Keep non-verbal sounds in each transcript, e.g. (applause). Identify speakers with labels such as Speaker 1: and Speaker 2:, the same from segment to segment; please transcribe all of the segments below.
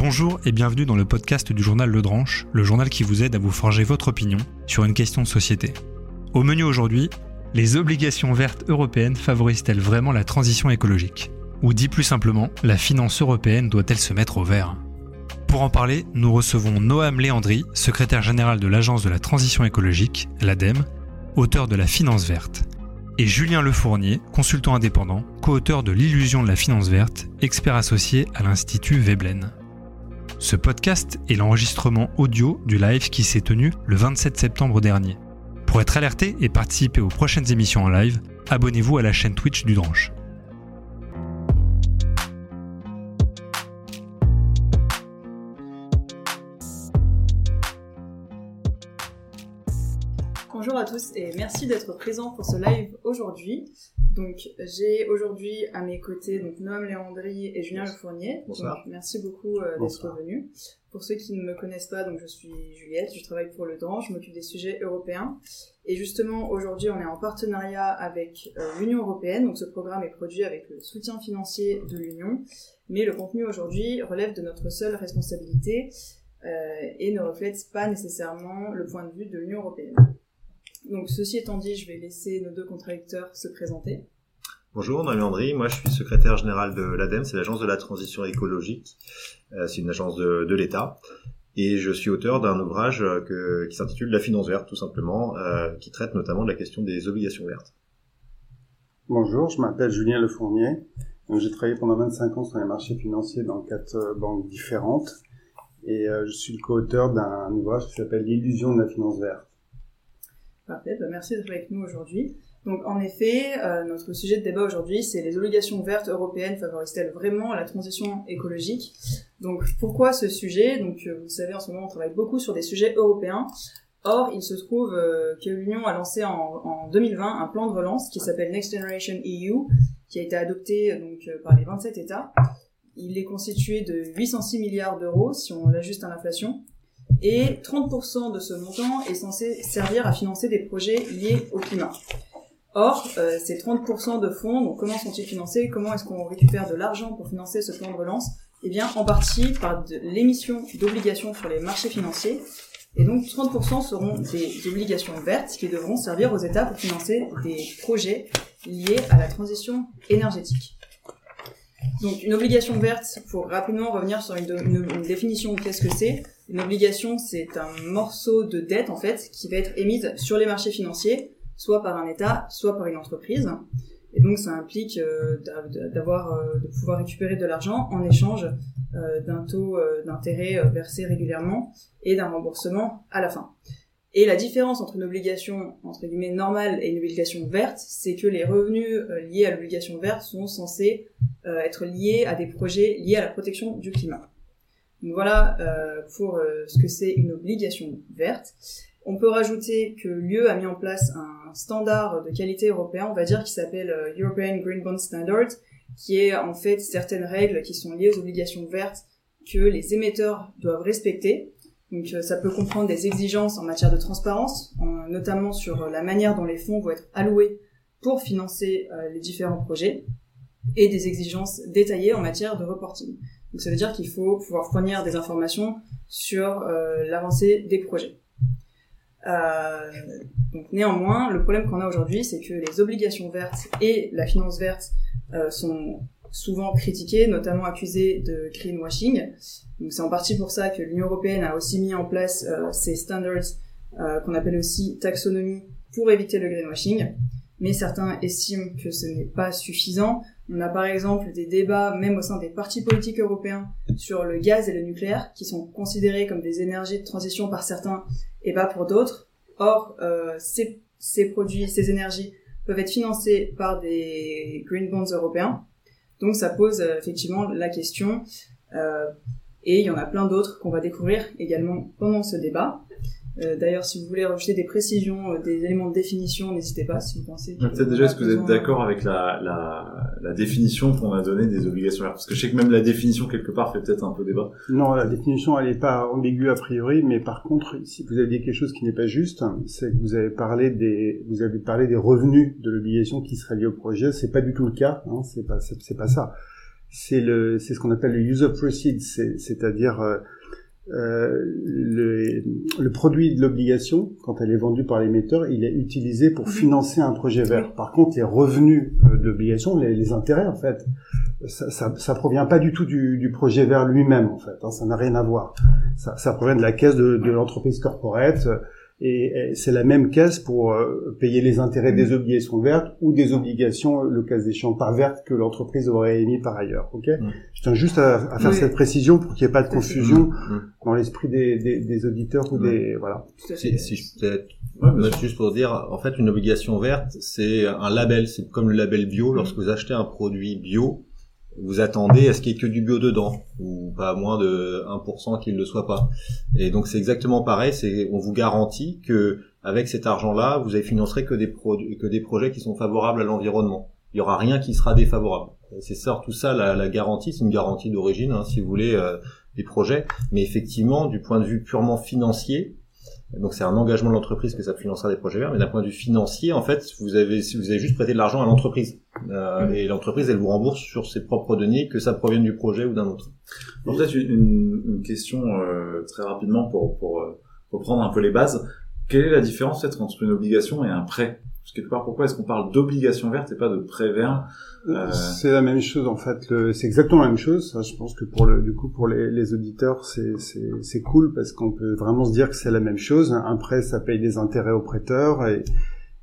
Speaker 1: Bonjour et bienvenue dans le podcast du journal Le Dranche, le journal qui vous aide à vous forger votre opinion sur une question de société. Au menu aujourd'hui, les obligations vertes européennes favorisent-elles vraiment la transition écologique? Ou dit plus simplement, la finance européenne doit-elle se mettre au vert? Pour en parler, nous recevons Noam Léandri, secrétaire général de l'Agence de la transition écologique, l'ADEME, auteur de la finance verte, et Julien Lefournier, consultant indépendant, co-auteur de L'illusion de la finance verte, expert associé à l'Institut Veblen. Ce podcast est l'enregistrement audio du live qui s'est tenu le 27 septembre dernier. Pour être alerté et participer aux prochaines émissions en live, abonnez-vous à la chaîne Twitch du Dranche.
Speaker 2: Bonjour à tous et merci d'être présents pour ce live aujourd'hui. Donc j'ai aujourd'hui à mes côtés donc Noam Léandri et Julien Lefournier.
Speaker 3: Bonsoir.
Speaker 2: Donc, merci beaucoup euh, d'être venus. Pour ceux qui ne me connaissent pas, donc je suis Juliette, je travaille pour le DAN, je m'occupe des sujets européens. Et justement aujourd'hui on est en partenariat avec euh, l'Union européenne, donc ce programme est produit avec le soutien financier de l'Union, mais le contenu aujourd'hui relève de notre seule responsabilité euh, et ne reflète pas nécessairement le point de vue de l'Union européenne. Donc ceci étant dit, je vais laisser nos deux contradicteurs se présenter.
Speaker 3: Bonjour, Noémie Andry. Moi, je suis secrétaire général de l'ADEME, c'est l'agence de la transition écologique. Euh, c'est une agence de, de l'État. Et je suis auteur d'un ouvrage euh, que- qui s'intitule La finance verte, tout simplement, euh, qui traite notamment de la question des obligations vertes.
Speaker 4: Bonjour, je m'appelle Julien Lefournier. J'ai travaillé pendant 25 ans sur les marchés financiers dans quatre banques différentes. Et euh, je suis le co-auteur d'un ouvrage qui s'appelle L'illusion de la finance verte.
Speaker 2: Parfait, bah, merci d'être avec nous aujourd'hui. Donc en effet, euh, notre sujet de débat aujourd'hui, c'est les obligations vertes européennes favorisent-elles vraiment la transition écologique? Donc pourquoi ce sujet? Donc euh, vous savez, en ce moment, on travaille beaucoup sur des sujets européens. Or, il se trouve euh, que l'Union a lancé en, en 2020 un plan de relance qui s'appelle Next Generation EU, qui a été adopté donc par les 27 États. Il est constitué de 806 milliards d'euros si on l'ajuste à l'inflation. Et 30% de ce montant est censé servir à financer des projets liés au climat. Or, euh, ces 30% de fonds, donc comment sont-ils financés Comment est-ce qu'on récupère de l'argent pour financer ce plan de relance? Eh bien, en partie par l'émission d'obligations sur les marchés financiers. Et donc, 30% seront des obligations vertes qui devront servir aux États pour financer des projets liés à la transition énergétique. Donc, une obligation verte, pour rapidement revenir sur une, définition de qu'est-ce que c'est. Une obligation, c'est un morceau de dette, en fait, qui va être émise sur les marchés financiers, soit par un État, soit par une entreprise. Et donc, ça implique euh, d'a- d'avoir, euh, de pouvoir récupérer de l'argent en échange euh, d'un taux d'intérêt versé régulièrement et d'un remboursement à la fin. Et la différence entre une obligation entre guillemets normale et une obligation verte, c'est que les revenus euh, liés à l'obligation verte sont censés euh, être liés à des projets liés à la protection du climat. Voilà euh, pour ce que c'est une obligation verte. On peut rajouter que l'UE a mis en place un standard de qualité européen, on va dire, qui s'appelle European Green Bond Standard, qui est en fait certaines règles qui sont liées aux obligations vertes que les émetteurs doivent respecter. Donc euh, ça peut comprendre des exigences en matière de transparence, en- notamment sur euh, la manière dont les fonds vont être alloués pour financer euh, les différents projets, et des exigences détaillées en matière de reporting. Donc ça veut dire qu'il faut pouvoir fournir des informations sur l'avancée des projets. Euh, donc néanmoins, le problème qu'on a aujourd'hui, c'est que les obligations vertes et la finance verte sont souvent critiquées, notamment accusées de greenwashing. Donc c'est en partie pour ça que l'Union européenne a aussi mis en place euh, ces standards euh, qu'on appelle aussi taxonomie pour éviter le greenwashing. Mais certains estiment que ce n'est pas suffisant. On a par exemple des débats, même au sein des partis politiques européens, sur le gaz et le nucléaire, qui sont considérés comme des énergies de transition par certains et pas pour d'autres. Or, euh, ces, ces produits, ces énergies peuvent être financés par des green bonds européens. Donc ça pose euh, effectivement la question, euh, et il y en a plein d'autres qu'on va découvrir également pendant ce débat. Euh, D'ailleurs, si vous voulez rajouter des précisions, euh, des éléments de définition, n'hésitez pas si vous pensez. que-
Speaker 5: Peut-être déjà, est-ce que vous êtes d'accord avec la, la, la définition qu'on a donnée des obligations Parce que je sais que même la définition, quelque part, fait peut-être un peu débat.
Speaker 4: Non, la définition, elle n'est pas ambiguë a priori, mais par contre, si vous avez dit quelque chose qui n'est pas juste, c'est que vous avez parlé des, vous avez parlé des revenus de l'obligation qui seraient liés au projet. C'est pas du tout le cas. Hein, c'est pas, c'est c'est pas ça. c'est le, c'est ce qu'on appelle le use of proceeds, c'est-à-dire euh, le, le, produit de l'obligation, quand elle est vendue par l'émetteur, il est utilisé pour mhm. financer un projet vert. Par contre, les revenus euh, de l'obligation, les, les, intérêts, en fait, ça, ça, ça, provient pas du tout du, du projet vert lui-même, en fait. Hein, ça n'a rien à voir. Ça, ça, provient de la caisse de, de l'entreprise corporate et, c'est la même caisse pour euh, payer les intérêts des obligations vertes ou des obligations, le cas échéant, pas vertes que l'entreprise aurait émis par ailleurs. Ok? Je tiens juste à, faire cette précision pour qu'il n'y ait pas de confusion dans l'esprit des, des, des, auditeurs ou des voilà.
Speaker 3: Si, si je peut juste pour dire, en fait, une obligation verte, c'est un label, c'est comme le label bio. Lorsque vous achetez un produit bio, vous attendez à ce qu'il y ait que du bio dedans, ou pas moins de 1% qu'il ne le soit pas. Et donc c'est exactement pareil, c'est on vous garantit que avec cet argent-là, vous avez financerez que des que des projets qui sont favorables à l'environnement. Il y aura rien qui sera défavorable. C'est ça, tout ça, la, la garantie, c'est une garantie d'origine, hein, si vous voulez, euh, des projets. Mais effectivement, du point de vue purement financier, donc c'est un engagement de l'entreprise que ça financera des projets verts, mais d'un point de vue financier, en fait, vous avez vous avez juste prêté de l'argent à l'entreprise euh, et l'entreprise elle vous rembourse sur ses propres deniers que ça provienne du projet ou d'un autre.
Speaker 5: Peut-être une, une, question euh, très rapidement pour pour euh, reprendre un peu les bases. Quelle est la différence entre une obligation et un prêt? Quelque part, pourquoi est-ce qu'on parle d'obligation verte et pas de prêt vert?
Speaker 4: Euh... C'est la même chose en fait. C'est exactement la même chose. je pense que pour le, du coup, pour les, les auditeurs, c'est cool parce qu'on peut vraiment se dire que c'est la même chose. Un prêt, ça paye des intérêts au prêteur et,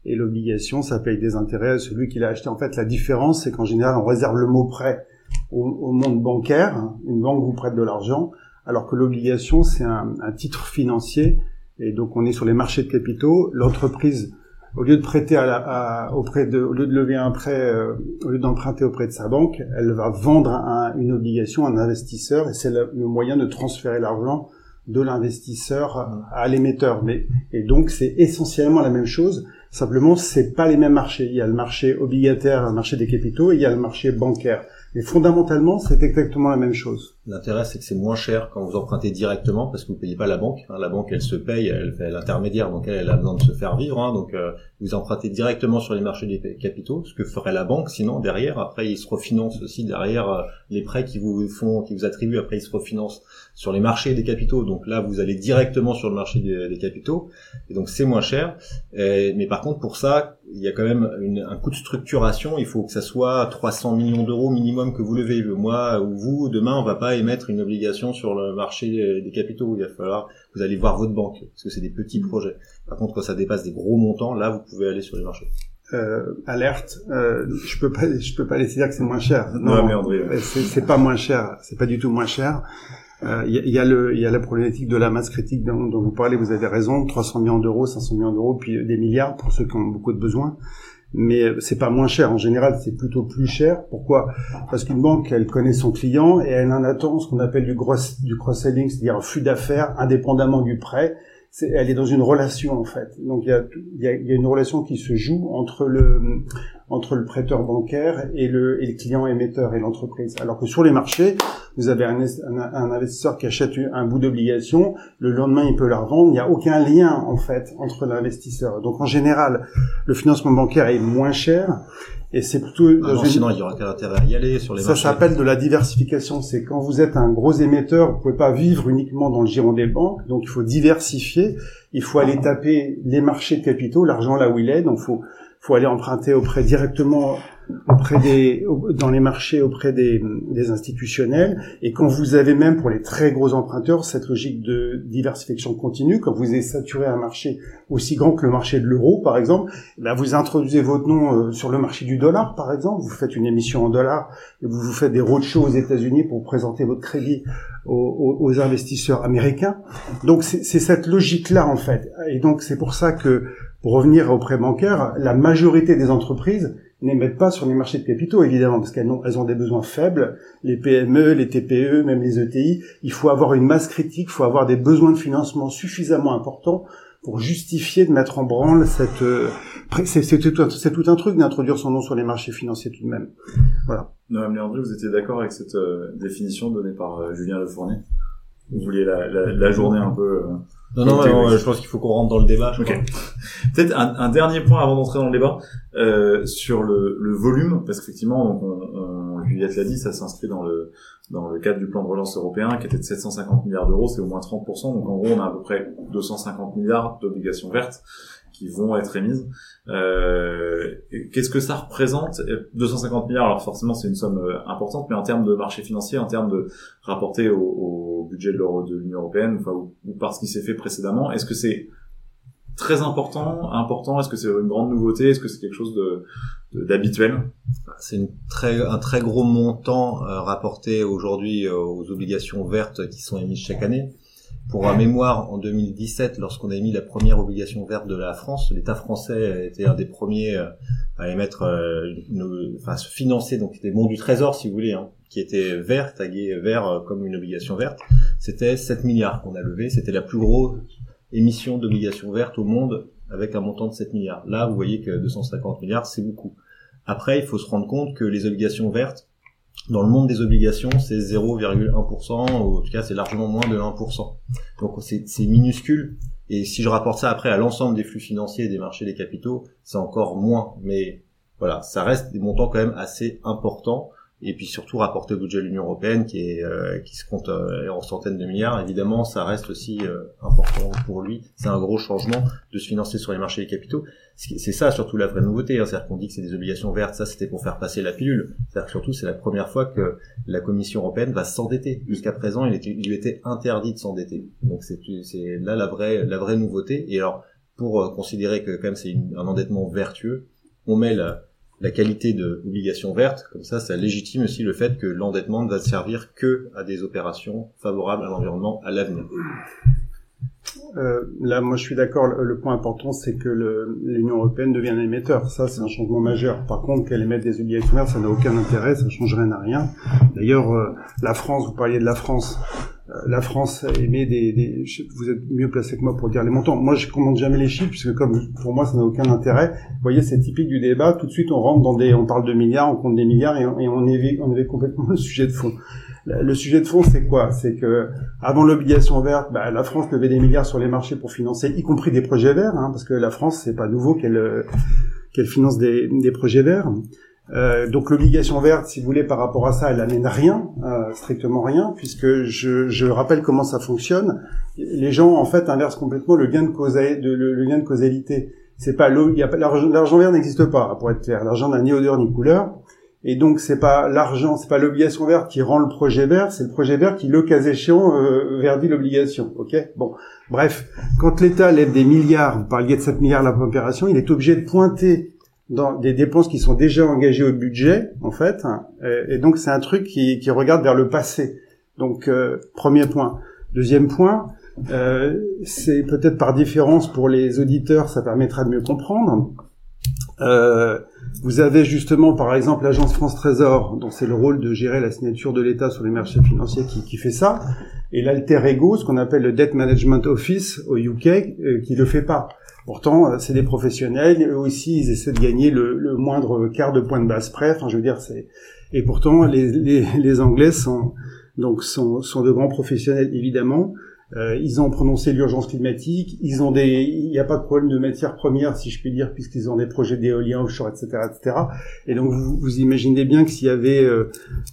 Speaker 4: et l'obligation, ça paye des intérêts à celui qui l'a acheté. En fait, la différence, c'est qu'en général, on réserve le mot prêt au, au monde bancaire. Une banque vous prête de l'argent, alors que l'obligation, c'est un, un titre financier. Et donc, on est sur les marchés de capitaux. L'entreprise au lieu de prêter à, la, auprès de, au lieu de lever un prêt, euh, au lieu d'emprunter auprès de sa banque, elle va vendre un, une obligation à un investisseur et c'est le, moyen de transférer l'argent de l'investisseur à l'émetteur. Mais et donc c'est essentiellement la même chose. Simplement, c'est pas les mêmes marchés. Il y a le marché obligataire, le marché des capitaux, et il y a le marché bancaire. Mais fondamentalement, c'est exactement la même chose.
Speaker 3: L'intérêt, c'est que c'est moins cher quand vous empruntez directement parce que vous payez pas la banque. Hein. La banque, elle se paye, elle fait l'intermédiaire, donc elle, a besoin de se faire vivre. Hein. Donc, euh, vous empruntez directement sur les marchés des capitaux, ce que ferait la banque. Sinon, derrière, après, ils se refinancent aussi derrière euh, les prêts qui vous font, qui vous attribuent. Après, ils se refinancent sur les marchés des capitaux. Donc là, vous allez directement sur le marché des, capitaux, et donc c'est moins cher. mais par contre, pour ça, il y a quand même une, un coût de structuration. Il faut que ça soit 300 millions d'euros minimum que vous levez. Moi ou vous, demain, on va pas émettre une obligation sur le marché des capitaux. Il va falloir, vous allez voir votre banque, parce que c'est des petits projets. Par contre, quand ça dépasse des gros montants, là, vous pouvez aller sur les marchés.
Speaker 4: Euh, alerte, euh, je peux pas, je peux pas laisser dire que c'est moins cher.
Speaker 5: Non, mais André,
Speaker 4: c'est pas moins cher. C'est pas du tout moins cher. Il euh, y, y, a le, il y a la problématique de la masse critique dont, dont vous parlez. Vous avez raison. 300 millions d'euros, 500 millions d'euros, puis des milliards pour ceux qui ont beaucoup de besoins mais c'est pas moins cher. En général, c'est plutôt plus cher. Pourquoi? Parce qu'une banque, elle connaît son client et elle en attend ce qu'on appelle du, du cross-selling, c'est-à-dire un flux d'affaires indépendamment du prêt. Elle est dans une relation en fait. Donc il y a, une relation qui se joue entre le prêteur bancaire et le, et le client émetteur et l'entreprise. Alors que sur les marchés, vous avez un, un, investisseur qui achète un bout d'obligation, le lendemain il peut la revendre, il n'y a aucun lien en fait entre l'investisseur. Donc en général, le financement bancaire est moins cher et c'est plutôt
Speaker 3: ah sinon il y aura quel intérêt à y aller sur les
Speaker 4: ça s'appelle de la diversification. C'est quand vous êtes un gros émetteur vous pouvez pas vivre uniquement dans le giron des banques donc il faut diversifier. Il faut aller taper les marchés de capitaux l'argent là où il est. Donc faut faut aller emprunter auprès directement auprès des dans les marchés auprès des, des, institutionnels. Et quand vous avez même pour les très gros emprunteurs cette logique de diversification continue quand vous êtes saturé un marché aussi grand que le marché de l'euro par exemple eh vous introduisez votre nom euh, sur le marché du dollar par exemple. Vous faites une émission en dollars et vous vous faites des roadshows aux États-Unis pour présenter votre crédit aux, aux investisseurs américains. Donc c'est cette logique là en fait. Et donc c'est pour ça que pour revenir aux prêts bancaires, la majorité des entreprises n'émettent pas sur les marchés de capitaux, évidemment, parce qu'elles ont, elles ont des besoins faibles. Les PME, les TPE, même les ETI, il faut avoir une masse critique, il faut avoir des besoins de financement suffisamment importants pour justifier de mettre en branle cette... Euh, c'est tout, un truc d'introduire son nom sur les marchés financiers tout de même. Voilà.
Speaker 5: Madame Léandré, vous étiez d'accord avec cette euh, définition donnée par euh, Julien Lefournier Vous vouliez la, la, la journée un peu...
Speaker 3: Non, non, non je pense qu'il faut qu'on rentre dans le débat.
Speaker 5: Peut-être un, un, dernier point avant d'entrer dans le débat euh, sur le, le, volume, parce qu'effectivement, on, on, Juliette l'a dit, ça s'inscrit dans le dans le cadre du plan de relance européen qui était de 750 milliards d'euros, c'est au moins 30%. Donc en gros, on a à peu près 250 milliards d'obligations vertes qui vont être émises. Euh, Qu'est-ce que ça représente 250 milliards, alors forcément c'est une somme euh, importante, mais en termes de marché financier, en termes de rapporté au, budget de l'Union européenne, ou, par ce qui s'est fait précédemment, est-ce que c'est très important, important? Est-ce que c'est une grande nouveauté? Est-ce que c'est quelque chose d'habituel?
Speaker 3: C'est une très, un très gros montant euh, rapporté aujourd'hui aux obligations vertes qui sont émises chaque année. Pour un mémoire, en 2017, lorsqu'on a émis la première obligation verte de la France, l'État français était un des premiers euh, à émettre, une, enfin, se financer, donc c'était bon du trésor, si vous voulez, hein, qui était vert, tagué vert comme une obligation verte. C'était 7 milliards qu'on a levé. C'était la plus grosse émission d'obligations vertes au monde avec un montant de 7 milliards. Là, vous voyez que 250 milliards, c'est beaucoup. Après, il faut se rendre compte que les obligations vertes, dans le monde des obligations, c'est 0,1%, ou en tout cas c'est largement moins de 1%. Donc c'est minuscule, et si je rapporte ça après à l'ensemble des flux financiers et des marchés des capitaux, c'est encore moins. Mais voilà, ça reste des montants quand même assez importants et puis surtout rapporté au budget de l'Union européenne qui est euh, qui se compte euh, en centaines de milliards. Évidemment ça reste aussi euh, important pour lui. C'est un gros changement de se financer sur les marchés des capitaux. C'est ça surtout la vraie nouveauté hein. c'est-à-dire qu'on dit que c'est des obligations vertes. Ça c'était pour faire passer la pilule. C'est-à-dire que surtout c'est la première fois que la Commission européenne va s'endetter. Jusqu'à présent il, était, il lui était interdit de s'endetter. Donc c'est là la vraie la vraie nouveauté. Et alors pour considérer que quand même c'est un endettement vertueux on met la la qualité de obligation verte, comme ça, ça légitime aussi le fait que l'endettement ne va servir que à des opérations favorables à l'environnement à l'avenir.
Speaker 4: Euh, là, moi, je suis d'accord. Le, point important, c'est que l'Union européenne devient un émetteur. Ça, c'est un changement majeur. Par contre, qu'elle émette des obligations vertes, ça n'a aucun intérêt. Ça changerait à rien. D'ailleurs, euh, la France, vous parliez de la France. Euh, la France émet des, des, vous êtes mieux placé que moi pour dire les montants. Moi, je commande jamais les chiffres puisque comme pour moi, ça n'a aucun intérêt. Vous voyez, c'est typique du débat. Tout de suite, on rentre dans des, on parle de milliards, on compte des milliards et on, et on évite, on complètement (laughs) le sujet de fond. Le sujet de fond, c'est quoi? C'est que avant l'obligation verte, bah, la France levait des milliards sur les marchés pour financer, y compris des projets verts, hein, parce que la France, c'est pas nouveau qu'elle qu'elle finance des, des projets verts. Euh, donc l'obligation verte, si vous voulez, par rapport à ça, elle n'amène rien, euh, strictement rien, puisque je, je, rappelle comment ça fonctionne. Les gens, en fait, inversent complètement le lien de. De, le, lien de causalité. C'est pas l'argent vert n'existe pas, pour être clair. L'argent n'a ni odeur ni couleur. Et donc c'est pas l'argent, c'est pas l'obligation verte qui rend le projet vert, c'est le projet vert qui, le cas échéant, euh, verdit l'obligation. Ok? Bon, bref, quand l'État lève des milliards, vous parliez de 7 milliards la opération, il est obligé de pointer dans des dépenses qui sont déjà engagées au budget, en fait. Hein, et, donc c'est un truc qui, qui, regarde vers le passé. Donc euh, premier point. Deuxième point, euh, c'est peut-être par différence pour les auditeurs, ça permettra de mieux comprendre. Euh, vous avez justement, par exemple, l'agence France Trésor, dont c'est le rôle de gérer la signature de l'État sur les marchés financiers, qui, qui fait ça, et l'alter ego, ce qu'on appelle le Debt Management Office au UK, euh, qui le fait pas. Pourtant, euh, c'est des professionnels, eux aussi, ils essaient de gagner le, moindre quart de point de base près. Enfin, je veux dire, c'est et pourtant, les, les, les Anglais sont donc sont, sont de grands professionnels évidemment. Euh, ils ont prononcé l'urgence climatique. Ils ont des, il n'y a pas de problème de matières premières, si je puis dire, puisqu'ils ont des projets d'éolien offshore, etc., etc. Et donc vous, vous imaginez bien que s'il y avait euh,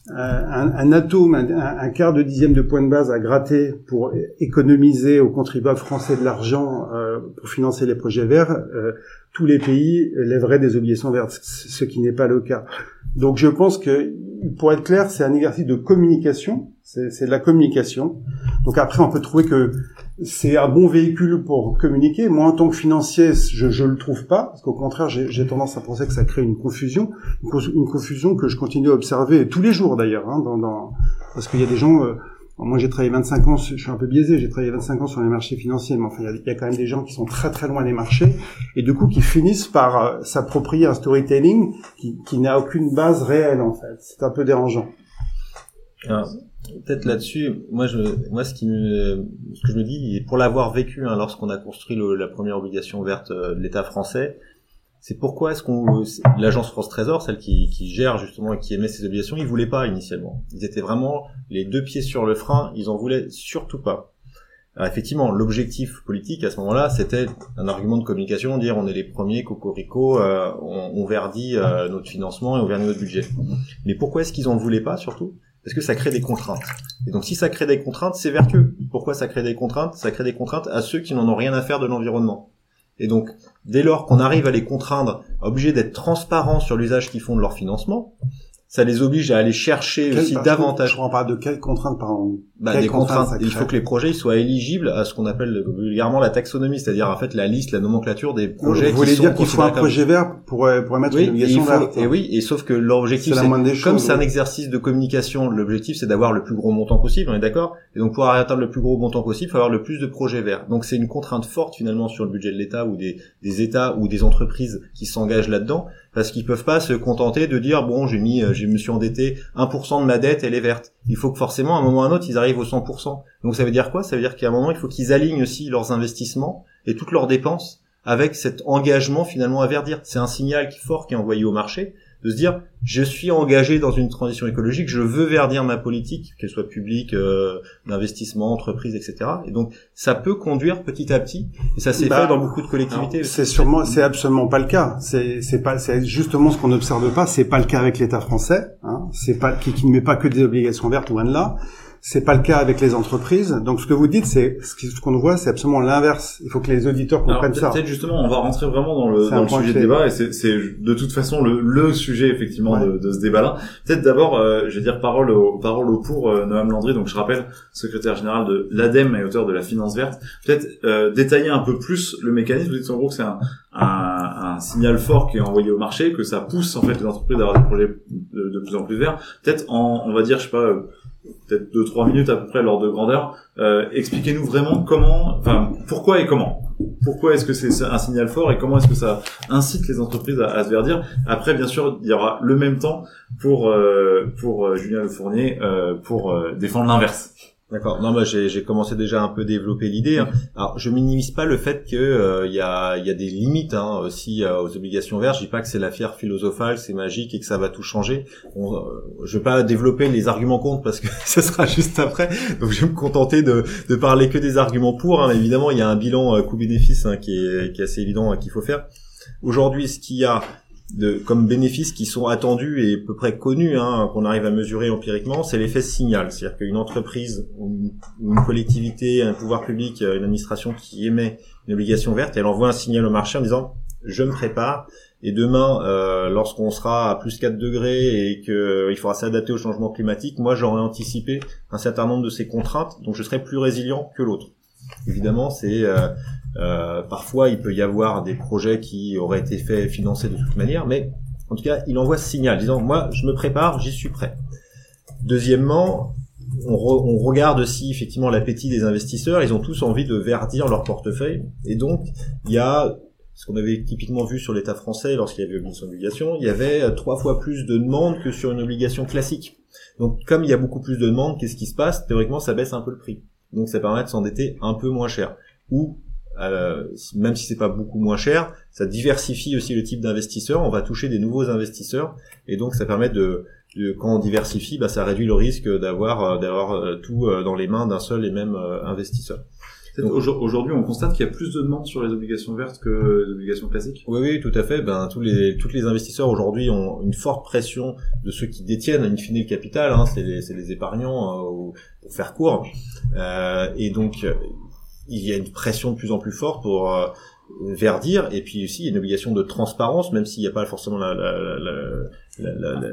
Speaker 4: un, un, atome, un, quart de dixième de point de base à gratter pour économiser aux contribuables français de l'argent euh, pour financer les projets verts, euh, tous les pays lèveraient des obligations vertes, ce qui n'est pas le cas. Donc je pense que, pour être clair, c'est un exercice de communication, c'est de la communication. Donc après, on peut trouver que c'est un bon véhicule pour communiquer. Moi, en tant que financier, je ne le trouve pas, parce qu'au contraire, j'ai tendance à penser que ça crée une confusion, une, confusion que je continue à observer tous les jours d'ailleurs, hein, dans, dans, parce qu'il y a des gens... Euh, moi, j'ai travaillé 25 ans, je suis un peu biaisé, j'ai travaillé 25 ans sur les marchés financiers, mais enfin, il y, a quand même des gens qui sont très très loin des marchés, et du coup, qui finissent par euh, s'approprier un storytelling qui, n'a aucune base réelle, en fait. C'est un peu dérangeant.
Speaker 3: Peut-être là-dessus, moi, je, moi, ce qui me, ce que je me dis, pour l'avoir vécu, hein, lorsqu'on a construit la première obligation verte euh, de l'État français, c'est pourquoi est-ce qu'on l'agence France Trésor, celle qui, qui, gère justement et qui émet ces obligations, ils voulaient pas initialement. Ils étaient vraiment les deux pieds sur le frein, ils en voulaient surtout pas. Effectivement, l'objectif politique à ce moment-là, c'était un argument de communication, dire on est les premiers, cocorico, euh, on, on verdit euh, notre financement et on verdit notre budget. Mais pourquoi est-ce qu'ils en voulaient pas surtout? Parce que ça crée des contraintes. Et donc si ça crée des contraintes, c'est vertueux. Pourquoi ça crée des contraintes? Ça crée des contraintes à ceux qui n'en ont rien à faire de l'environnement. Et donc, dès lors qu'on arrive à les contraindre, obligés d'être transparents sur l'usage qu'ils font de leur financement, ça les oblige à aller chercher aussi davantage
Speaker 4: Je comprends pas de quelles contraintes, pardon.
Speaker 3: bah,
Speaker 4: Quelles
Speaker 3: des contraintes. Il faut que les projets ils soient éligibles à ce qu'on appelle vulgairement la taxonomie, c'est-à-dire en fait la liste, la nomenclature des projets
Speaker 4: Vous voulez dire qu'il faut un projet vert pour, euh, pour émettre
Speaker 3: oui,
Speaker 4: une obligation verte
Speaker 3: et oui, et sauf que l'objectif,
Speaker 4: C'est
Speaker 3: comme c'est un exercice de communication, l'objectif c'est d'avoir le plus gros montant possible, on est d'accord? Et donc pour atteindre le plus gros montant possible, il faut avoir le plus de projets verts. Donc c'est une contrainte forte finalement sur le budget de l'État ou des, des États ou des entreprises qui s'engagent là-dedans, parce qu'ils peuvent pas se contenter de dire bon j'ai mis, euh, je me suis endetté 1% de ma dette, elle est verte. Il faut que forcément à un moment ou à un autre ils arrivent au 100%. Donc ça veut dire quoi? Ça veut dire qu'à un moment il faut qu'ils alignent aussi leurs investissements et toutes leurs dépenses avec cet engagement finalement à verdir. C'est un signal fort qui est envoyé au marché de se dire je suis engagé dans une transition écologique, je veux verdir ma politique, qu'elle soit publique, euh, d'investissement, entreprise, etc. Et donc ça peut conduire petit à petit, et ça s'est
Speaker 4: Bah,
Speaker 3: fait dans beaucoup de collectivités.
Speaker 4: C'est sûrement, c'est absolument pas le cas. C'est, c'est pas, c'est justement ce qu'on n'observe pas. C'est pas le cas avec l'État français. Hein. C'est pas qui, qui ne met pas que des obligations vertes loin de là. C'est pas le cas avec les entreprises. Donc ce que vous dites, c'est ce qu'on voit, c'est absolument l'inverse. Il faut que les auditeurs
Speaker 5: Alors,
Speaker 4: comprennent ça.
Speaker 5: peut-être justement, on va rentrer vraiment dans le, dans sujet de débat, et c'est c'est de toute façon le, le sujet effectivement
Speaker 4: Ouais.
Speaker 5: de, de ce débat-là. Peut-être d'abord, euh, je vais dire parole au, parole au pour euh, Noam Landry, donc je rappelle, secrétaire général de l'ADEME et auteur de la finance verte. Peut-être euh, détailler un peu plus le mécanisme. Vous dites en gros que c'est un, un, un signal fort qui est envoyé au marché, que ça pousse en fait les entreprises à avoir des projets de, de plus en plus verts. Peut-être en, on va dire, je sais pas, euh, peut-être deux trois minutes à peu près l'ordre de grandeur. Euh, Expliquez-nous vraiment comment, enfin pourquoi et comment. Pourquoi est-ce que c'est un signal fort et comment est-ce que ça incite les entreprises à, à se verdir Après, bien sûr, il y aura le même temps pour euh, pour euh, Julien Le Fournier euh, pour euh, défendre l'inverse.
Speaker 3: D'accord. Non, bah, j'ai, commencé déjà un peu développer l'idée. hein. Alors, je minimise pas le fait que euh, il y a, y a des limites hein, aussi euh, aux obligations vertes. Je dis pas que c'est la fière philosophale, c'est magique et que ça va tout changer. On, euh, je vais pas développer les arguments contre parce que (laughs) ce sera juste après. Donc, je vais me contenter de, de parler que des arguments pour. hein. Mais évidemment, il y a un bilan euh, coût-bénéfice hein, qui, est, qui est assez évident hein, qu'il faut faire. Aujourd'hui, ce qu'il y a de, comme bénéfices qui sont attendus et à peu près connus, hein, qu'on arrive à mesurer empiriquement, c'est l'effet signal. C'est-à-dire qu'une entreprise, ou une, collectivité, un pouvoir public, euh, une administration qui émet une obligation verte, elle envoie un signal au marché en disant je me prépare et demain, euh, lorsqu'on sera à plus 4 degrés et qu'il faudra s'adapter au changement climatique, moi j'aurai anticipé un certain nombre de ces contraintes, donc je serai plus résilient que l'autre. Évidemment, c'est euh, euh, parfois il peut y avoir des projets qui auraient été faits financés de toute manière, mais en tout cas, il envoie ce signal disant moi je me prépare, j'y suis prêt. Deuxièmement, on, re- on regarde aussi effectivement l'appétit des investisseurs. Ils ont tous envie de verdir leur portefeuille, et donc il y a ce qu'on avait typiquement vu sur l'État français lorsqu'il y avait une obligation, il y avait euh, trois fois plus de demandes que sur une obligation classique. Donc comme il y a beaucoup plus de demandes, qu'est-ce qui se passe? Théoriquement, ça baisse un peu le prix. Donc ça permet de s'endetter un peu moins cher. Ou euh, même si c'est pas beaucoup moins cher, ça diversifie aussi le type d'investisseurs. On va toucher des nouveaux investisseurs, et donc ça permet de, de- quand on diversifie, bah, ça réduit le risque d'avoir euh, d'avoir euh, tout dans les mains d'un seul et même investisseur.
Speaker 5: Aujourd'hui, on constate qu'il y a plus de demandes sur les obligations vertes que les obligations classiques.
Speaker 3: Oui, oui, tout à fait. Ben, tous les, tous les investisseurs aujourd'hui ont une forte pression de ceux qui détiennent, in fine, le capital. Hein, c'est les, les épargnants, euh, ou- pour faire court. Euh, et donc, il y a une pression de plus en plus forte pour euh, verdir. Et puis aussi, il y a une obligation de transparence, même s'il n'y a pas forcément la, la, la, la- la- la- la-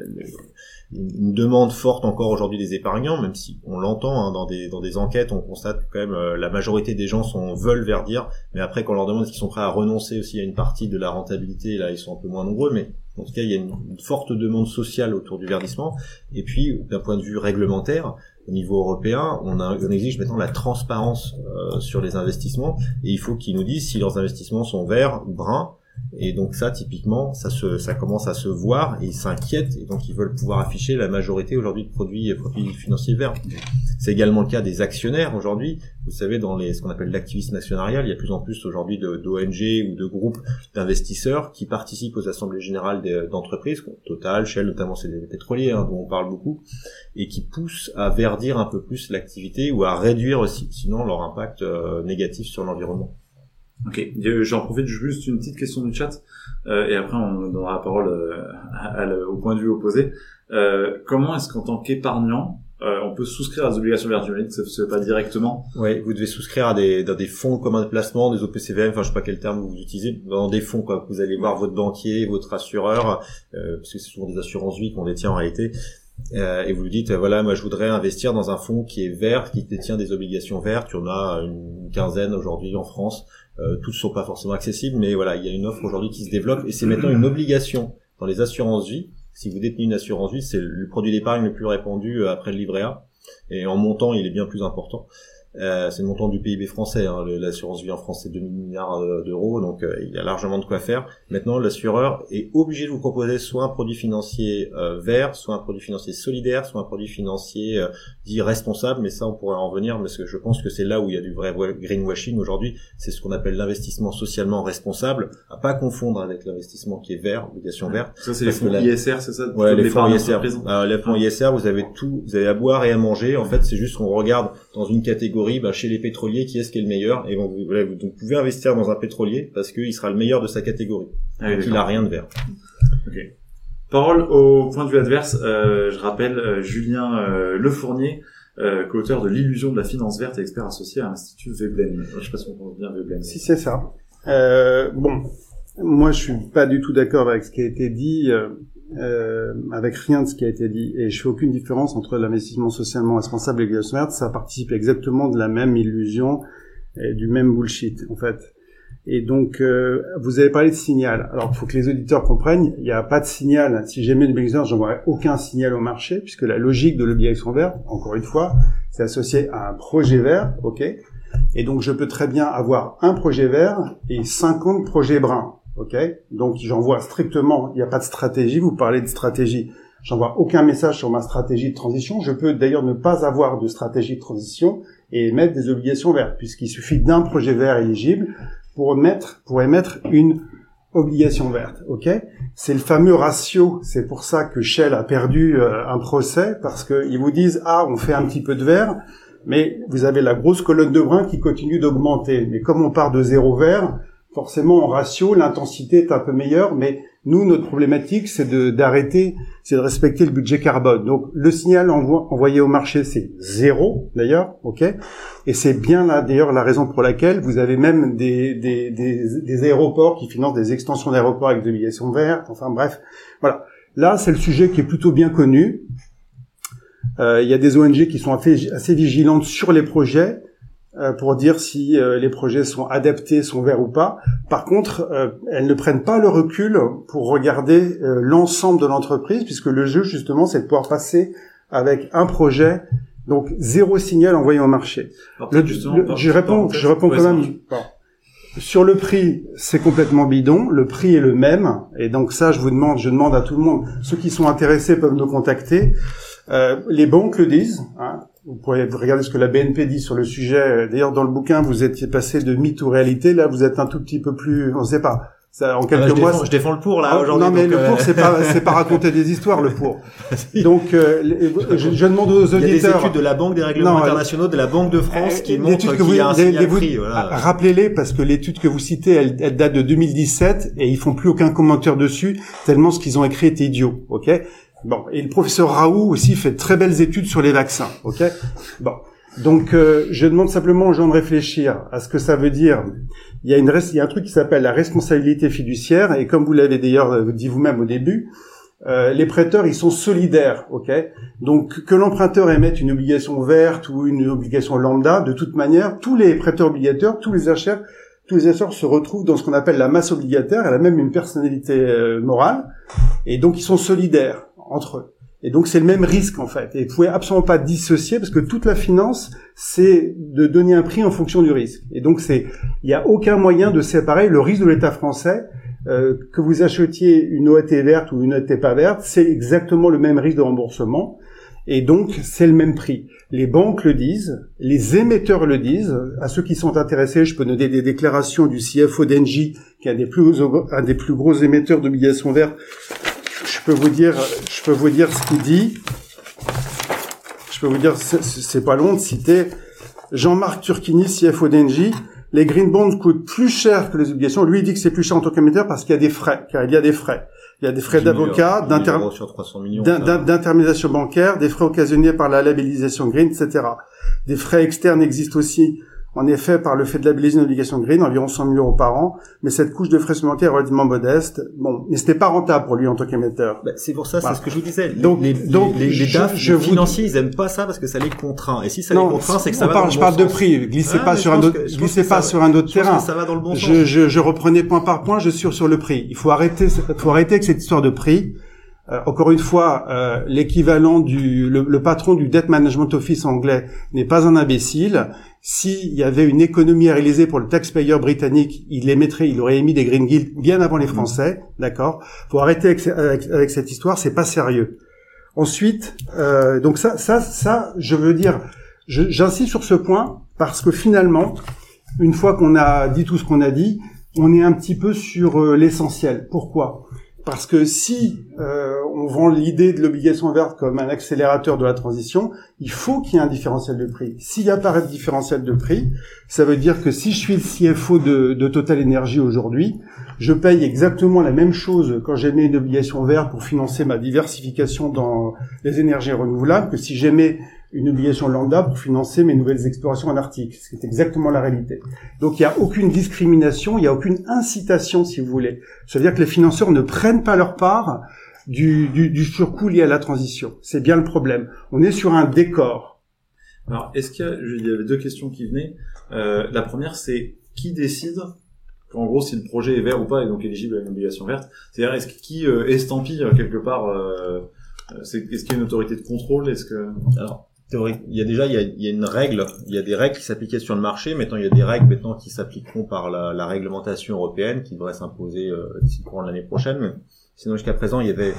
Speaker 3: une demande forte encore aujourd'hui des épargnants, même si on l'entend hein, dans des dans des enquêtes, on constate quand même euh, la majorité des gens sont veulent verdir, mais après quand on leur demande qu'ils sont prêts à renoncer aussi à une partie de la rentabilité, là ils sont un peu moins nombreux, mais en tout cas il y a une, forte demande sociale autour du verdissement. Et puis d'un point de vue réglementaire, au niveau européen, on exige maintenant la transparence euh, sur les investissements, et il faut qu'ils nous disent si leurs investissements sont verts ou bruns. Et donc ça, typiquement, ça se, ça commence à se voir et ils s'inquiètent et donc ils veulent pouvoir afficher la majorité aujourd'hui de produits, produits financiers verts. C'est également le cas des actionnaires aujourd'hui. Vous savez, dans les, ce qu'on appelle l'activisme actionnarial, il y a de plus en plus aujourd'hui d'ONG ou de groupes d'investisseurs qui participent aux assemblées générales d'entreprises, Total, Shell, notamment c'est des pétroliers hein, dont on parle beaucoup, et qui poussent à verdir un peu plus l'activité ou à réduire aussi, sinon leur impact euh, négatif sur l'environnement.
Speaker 5: Ok, j'en profite juste une petite question du chat euh, et après on donnera la parole euh, au point de vue opposé. Euh, comment est-ce qu'en tant qu'épargnant, euh, on peut souscrire à des obligations vertes que ça se pas directement
Speaker 3: Oui, vous devez souscrire à des dans des fonds communs de placement, des OPCVM, enfin je sais pas quel terme vous utilisez, dans des fonds quoi. Vous allez voir votre banquier, votre assureur, parce que c'est souvent des assurances vie qu'on détient en réalité. et vous lui dites voilà moi je voudrais investir dans un fonds qui est vert qui détient des obligations vertes il y en a une quinzaine aujourd'hui en France euh, toutes sont pas forcément accessibles, mais voilà, il y a une offre aujourd'hui qui se développe et c'est maintenant une obligation dans les assurances vie. Si vous détenez une assurance vie, c'est le produit d'épargne le plus répandu euh, après le livret A et en montant, il est bien plus important. Euh, c'est le montant du PIB français. Hein. L'assurance vie en France, c'est 2 milliards euh, d'euros, donc euh, il y a largement de quoi faire. Maintenant, l'assureur est obligé de vous proposer soit un produit financier vert, soit un produit financier solidaire, soit un produit financier dit responsable. Mais ça, on pourrait en venir, parce que je pense que c'est là où il y a du vrai greenwashing aujourd'hui. C'est ce qu'on appelle l'investissement socialement responsable, à pas confondre avec l'investissement qui est vert, obligation verte.
Speaker 5: Ça, c'est les fonds ISR, c'est ça?
Speaker 3: Ouais, les fonds ISR. les fonds ISR, vous avez tout, vous avez à boire et à manger. En fait, c'est juste qu'on regarde dans une catégorie bah, chez les pétroliers, qui est-ce qui est le meilleur? Et vous, vous, pouvez investir dans un pétrolier parce qu'il sera le meilleur de sa catégorie. Ah, il a rien de vert.
Speaker 5: Parole au point de vue adverse. Euh, je rappelle euh, Julien euh, Lefournier, euh, co-auteur de l'illusion de la finance verte et expert associé à l'Institut Veblen. Je sais pas si on pense bien Veblen.
Speaker 4: Si c'est ça. Euh, bon, moi je suis pas du tout d'accord avec ce qui a été dit euh, avec rien de ce qui a été dit. Et je fais aucune différence entre l'investissement socialement responsable et verte. Ça participe exactement de la même illusion et du même bullshit, en fait. Et donc, euh, vous avez parlé de signal. Alors, il faut que les auditeurs comprennent, il n'y a pas de signal. Si j'aimais obligation verte, j'envoierais aucun signal au marché, puisque la logique de l'obligation verte, encore une fois, c'est associé à un projet vert, ok? Et donc, je peux très bien avoir un projet vert et 50 projets bruns. Ok, donc j'envoie strictement, il n'y a pas de stratégie. Vous parlez de stratégie, j'envoie aucun message sur ma stratégie de transition. Je peux d'ailleurs ne pas avoir de stratégie de transition et émettre des obligations vertes, puisqu'il suffit d'un projet vert éligible pour mettre, pour émettre une obligation verte. Ok, c'est le fameux ratio. C'est pour ça que Shell a perdu euh, un procès parce qu'ils vous disent ah on fait un petit peu de vert, mais vous avez la grosse colonne de brun qui continue d'augmenter. Mais comme on part de zéro vert, forcément en ratio, l'intensité est un peu meilleure, mais nous, notre problématique, c'est d'arrêter, c'est de respecter le budget carbone. Donc, le signal envoyé au marché, c'est zéro, d'ailleurs, ok? Et c'est bien là, d'ailleurs, la raison pour laquelle vous avez même des, des, des, des aéroports qui financent des extensions d'aéroports avec des obligations vertes, enfin bref, voilà. Là, c'est le sujet qui est plutôt bien connu. Euh, il y a des ONG qui sont assez vigilantes sur les projets, pour dire si euh, les projets sont adaptés, sont verts ou pas. Par contre, euh, elles ne prennent pas le recul pour regarder l'ensemble de l'entreprise, puisque le jeu, justement, c'est de pouvoir passer avec un projet, donc zéro signal envoyé au marché. je réponds, je réponds quand même. Sur le prix, c'est complètement bidon. Le prix est le même, et donc ça, je vous demande, je demande à tout le monde. Ceux qui sont intéressés peuvent nous contacter. Euh, les banques le disent. Hein. Vous pourrez regarder ce que la BNP dit sur le sujet. D'ailleurs, dans le bouquin, vous étiez passé de mythe ou réalité. Là, vous êtes un tout petit peu plus, on ne sait pas. Ça, en quelques
Speaker 3: ah, je
Speaker 4: mois,
Speaker 3: défends, je défends le pour là oh, aujourd'hui.
Speaker 4: Non, mais le euh, pour, c'est pas, c'est pas (laughs) raconter des histoires le pour. Donc, euh, je, je, demande aux auditeurs. Il
Speaker 3: y a des études de la Banque des règlements internationaux, de la Banque de France, qui montrent qu'il y a un signal prix. Voilà.
Speaker 4: Rappelez-les parce que l'étude que vous citez, elle, elle, date de 2017 et ils font plus aucun commentaire dessus tellement ce qu'ils ont écrit est idiot. Ok? Bon, et le professeur Raoult aussi fait très belles études sur les vaccins, ok? Bon, donc euh, je demande simplement aux gens de réfléchir à ce que ça veut dire. Il y a, une, il y a un truc qui s'appelle la responsabilité fiduciaire, et comme vous l'avez d'ailleurs euh, dit vous-même au début, euh, les prêteurs, ils sont solidaires, ok? Donc que l'emprunteur émette une obligation verte ou une obligation lambda, de toute manière, tous les prêteurs obligataires, tous les acheteurs, tous les acheteurs se retrouvent dans ce qu'on appelle la masse obligataire. Elle a même une personnalité morale, et donc ils sont solidaires entre eux. Et donc c'est le même risque en fait. Et vous pouvez absolument pas dissocier parce que toute la finance, c'est de donner un prix en fonction du risque. Et donc c'est, il n'y a aucun moyen de séparer le risque de l'État français euh, que vous achetiez une OAT verte ou une OAT pas verte, c'est exactement le même risque de remboursement. Et donc, c'est le même prix. Les banques le disent, les émetteurs le disent. À ceux qui sont intéressés, je peux donner des déclarations du CFO d'Engie, qui est un des plus, un des plus gros émetteurs d'obligations vertes. Je peux vous dire, je peux vous dire ce qu'il dit. Je peux vous dire, c'est pas long de citer Jean-Marc Turquini, CFO d'Engie. Les green bonds coûtent plus cher que les obligations. Lui, il dit que c'est plus cher en tant qu'émetteur parce qu'il y a des frais, car il y a des frais. Il y a des frais d'avocat, d'intermédiation bancaire, des frais occasionnés par la labellisation green, etc. Des frais externes existent aussi en effet, par le fait de labelliser une obligation green, environ 100 000 euros par an, mais cette couche de frais supplémentaires est relativement modeste. Bon, mais c'était pas rentable pour lui en tant qu'émetteur.
Speaker 3: Bah, c'est pour ça, c'est ce que je vous disais. Donc, les, donc, les, les, DAF, je, les financiers, ils aiment pas ça parce que ça les contraint. Et si ça les contraint, c'est que ça va
Speaker 4: parle,
Speaker 3: dans le
Speaker 4: Je parle de prix. Glissez ah, pas sur un autre, glissez pas sur un autre terrain.
Speaker 3: ça va dans le bon
Speaker 4: je, je, je reprenais point par point, je suis sur le prix. Il faut arrêter, faut arrêter avec cette histoire de prix. Euh, encore une fois, euh, l'équivalent du le, le, patron du debt management office anglais n'est pas un imbécile. S'il y avait une économie à réaliser pour le taxpayer britannique, il les mettrait, il aurait émis des green guilds bien avant les. Français, d'accord? Faut arrêter avec, cette histoire, c'est pas sérieux. Ensuite, euh, donc ça, ça, ça, je veux dire, j'insiste sur ce point parce que finalement, une fois qu'on a dit tout ce qu'on a dit, on est un petit peu sur euh, l'essentiel. Pourquoi? Parce que si euh, on vend l'idée de l'obligation verte comme un accélérateur de la transition, il faut qu'il y ait un différentiel de prix. S'il n'y a pas de différentiel de prix, ça veut dire que si je suis le CFO de, de Total Energy aujourd'hui, je paye exactement la même chose quand j'émets une obligation verte pour financer ma diversification dans les énergies renouvelables que si j'émets une obligation lambda pour financer mes nouvelles explorations en Arctique, ce qui est exactement la réalité. Donc il n'y a aucune discrimination, il n'y a aucune incitation, si vous voulez. Ça veut dire que les financeurs ne prennent pas leur part du, du, du surcoût lié à la transition. C'est bien le problème. On est sur un décor.
Speaker 5: Alors, est-ce qu'il y, il y avait deux questions qui venaient euh, La première, c'est qui décide en gros si le projet est vert ou pas et donc éligible à une obligation verte C'est-à-dire, est-ce qui euh, estampille euh, quelque part euh, est-ce qu'il y a une autorité de contrôle? Est-ce que
Speaker 3: alors il y a déjà il y a, il y a, une règle, il y a des règles qui s'appliquaient sur le marché. Maintenant, il y a des règles maintenant qui s'appliqueront par la, la, réglementation européenne qui devrait s'imposer euh, d'ici le courant de l'année prochaine. Mais sinon, jusqu'à présent, il y avait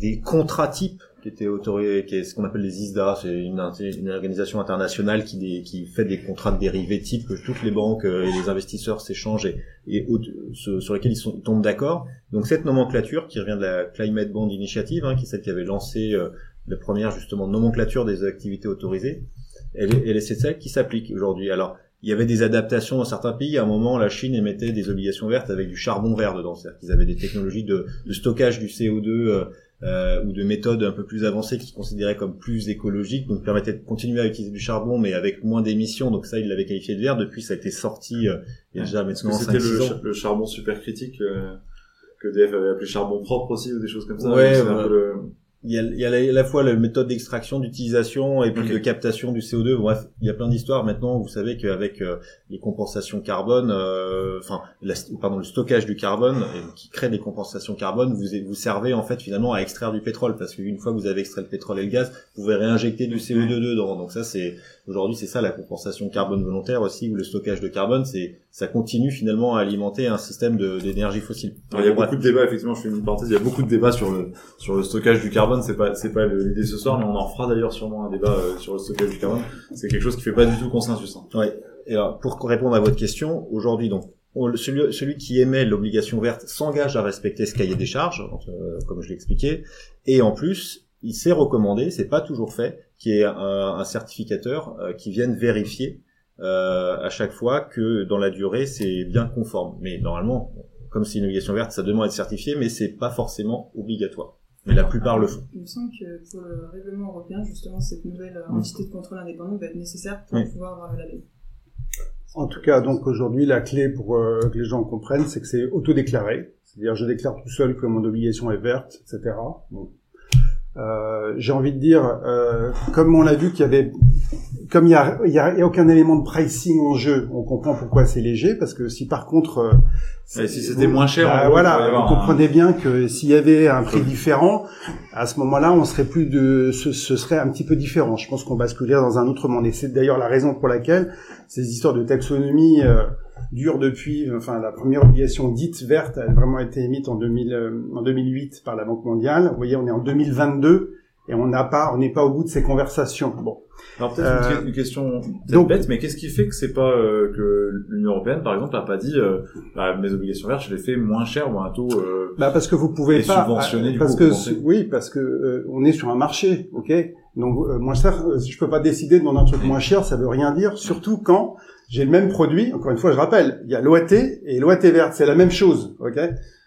Speaker 3: des contrats types qui étaient autorisés, qui est ce qu'on appelle les ISDA, c'est une, une, organisation internationale qui, qui fait des contrats de dérivés types que toutes les banques euh, et les investisseurs s'échangent et, et sur lesquels ils, sont, tombent d'accord. Donc cette nomenclature qui revient de la Climate Bond Initiative, hein, qui est celle qui avait lancé euh, la première justement nomenclature des activités autorisées, elle elle est celle qui s'applique aujourd'hui. Alors, il y avait des adaptations dans certains pays. À un moment, la Chine émettait des obligations vertes avec du charbon vert dedans. C'est-à-dire qu'ils avaient des technologies de, de stockage du CO2 euh, euh, ou de méthodes un peu plus avancées qui se considéraient comme plus écologiques, donc permettaient de continuer à utiliser du charbon, mais avec moins d'émissions. Donc ça, ils l'avaient qualifié de vert. Depuis, ça a été sorti euh, il y a déjà maintenant
Speaker 5: C'était le, le, charbon supercritique euh, que DF avait appelé charbon propre aussi ou des choses comme ça.
Speaker 3: Ouais, il y a, il y a à la fois la méthode d'extraction, d'utilisation et puis de captation du CO2. Bref, il y a plein d'histoires. Maintenant, vous savez qu'avec euh, les compensations carbone, euh, enfin, pardon, le stockage du carbone euh, qui crée des compensations carbone, vous vous servez en fait finalement à extraire du pétrole parce qu'une fois que vous avez extrait le pétrole et le gaz, vous pouvez réinjecter du CO2 dedans. Donc ça, c'est aujourd'hui, c'est ça la compensation carbone volontaire aussi ou le stockage de carbone. C'est ça continue finalement à alimenter un système d'énergie fossile.
Speaker 5: il y a beaucoup de débats. Effectivement, je fais une parenthèse. Il y a beaucoup de débats sur le sur le stockage du carbone c'est pas c'est pas l'idée ce soir, mais on en fera d'ailleurs sûrement un débat euh, sur le stockage du carbone. C'est quelque chose qui fait pas du tout consensus. Hein.
Speaker 3: Ouais. Et alors, pour répondre à votre question, aujourd'hui donc celui, celui, qui émet l'obligation verte s'engage à respecter ce cahier des charges, euh, comme je l'ai expliqué, et en plus, il s'est recommandé, c'est pas toujours fait, qu'il y ait un, certificateur euh, qui vienne vérifier euh, à chaque fois que dans la durée c'est bien conforme. Mais normalement, comme c'est une obligation verte, ça demande à être certifié, mais c'est pas forcément obligatoire mais la plupart le font.
Speaker 2: Il me semble que pour le règlement européen, justement, cette nouvelle entité de contrôle indépendant va être nécessaire pour pouvoir avoir la loi.
Speaker 4: En tout cas, donc aujourd'hui, la clé pour euh, que les gens comprennent, c'est que c'est autodéclaré. C'est-à-dire, je déclare tout seul que mon obligation est verte, etc. Bon. Euh, J'ai envie de dire, euh, comme on l'a vu qu'il y avait comme il y a, y a, aucun élément de pricing en jeu, on comprend pourquoi c'est léger, parce que si par contre, euh,
Speaker 5: si c'était moins cher,
Speaker 4: bah, voilà, vous comprenez bien que s'il y avait un prix différent, à ce moment-là, on serait plus de, ce, ce, serait un petit peu différent. Je pense qu'on basculerait dans un autre monde, et c'est d'ailleurs la raison pour laquelle ces histoires de taxonomie euh, durent depuis, enfin la première obligation dite verte a vraiment été émise en 2000, euh, en 2008 par la Banque mondiale. Vous voyez, on est en 2022 et on n'a pas, on n'est pas au bout de ces conversations. Bon.
Speaker 5: Alors peut-être une, euh, question donc, bête, mais qu'est-ce qui fait que c'est pas euh, que l'Union européenne, par exemple, a pas dit euh, bah, mes obligations vertes, je les fais moins cher ou un taux euh,
Speaker 4: bah parce que vous pouvez pas
Speaker 5: subventionner du
Speaker 4: parce
Speaker 5: coup,
Speaker 4: que oui, parce que on est sur un marché, ok? Donc moins cher, je peux pas décider de vendre un truc moins cher, ça veut rien dire, surtout quand j'ai le même produit. Encore une fois, je rappelle, il y a l'OAT et l'OAT verte, c'est la même chose, ok?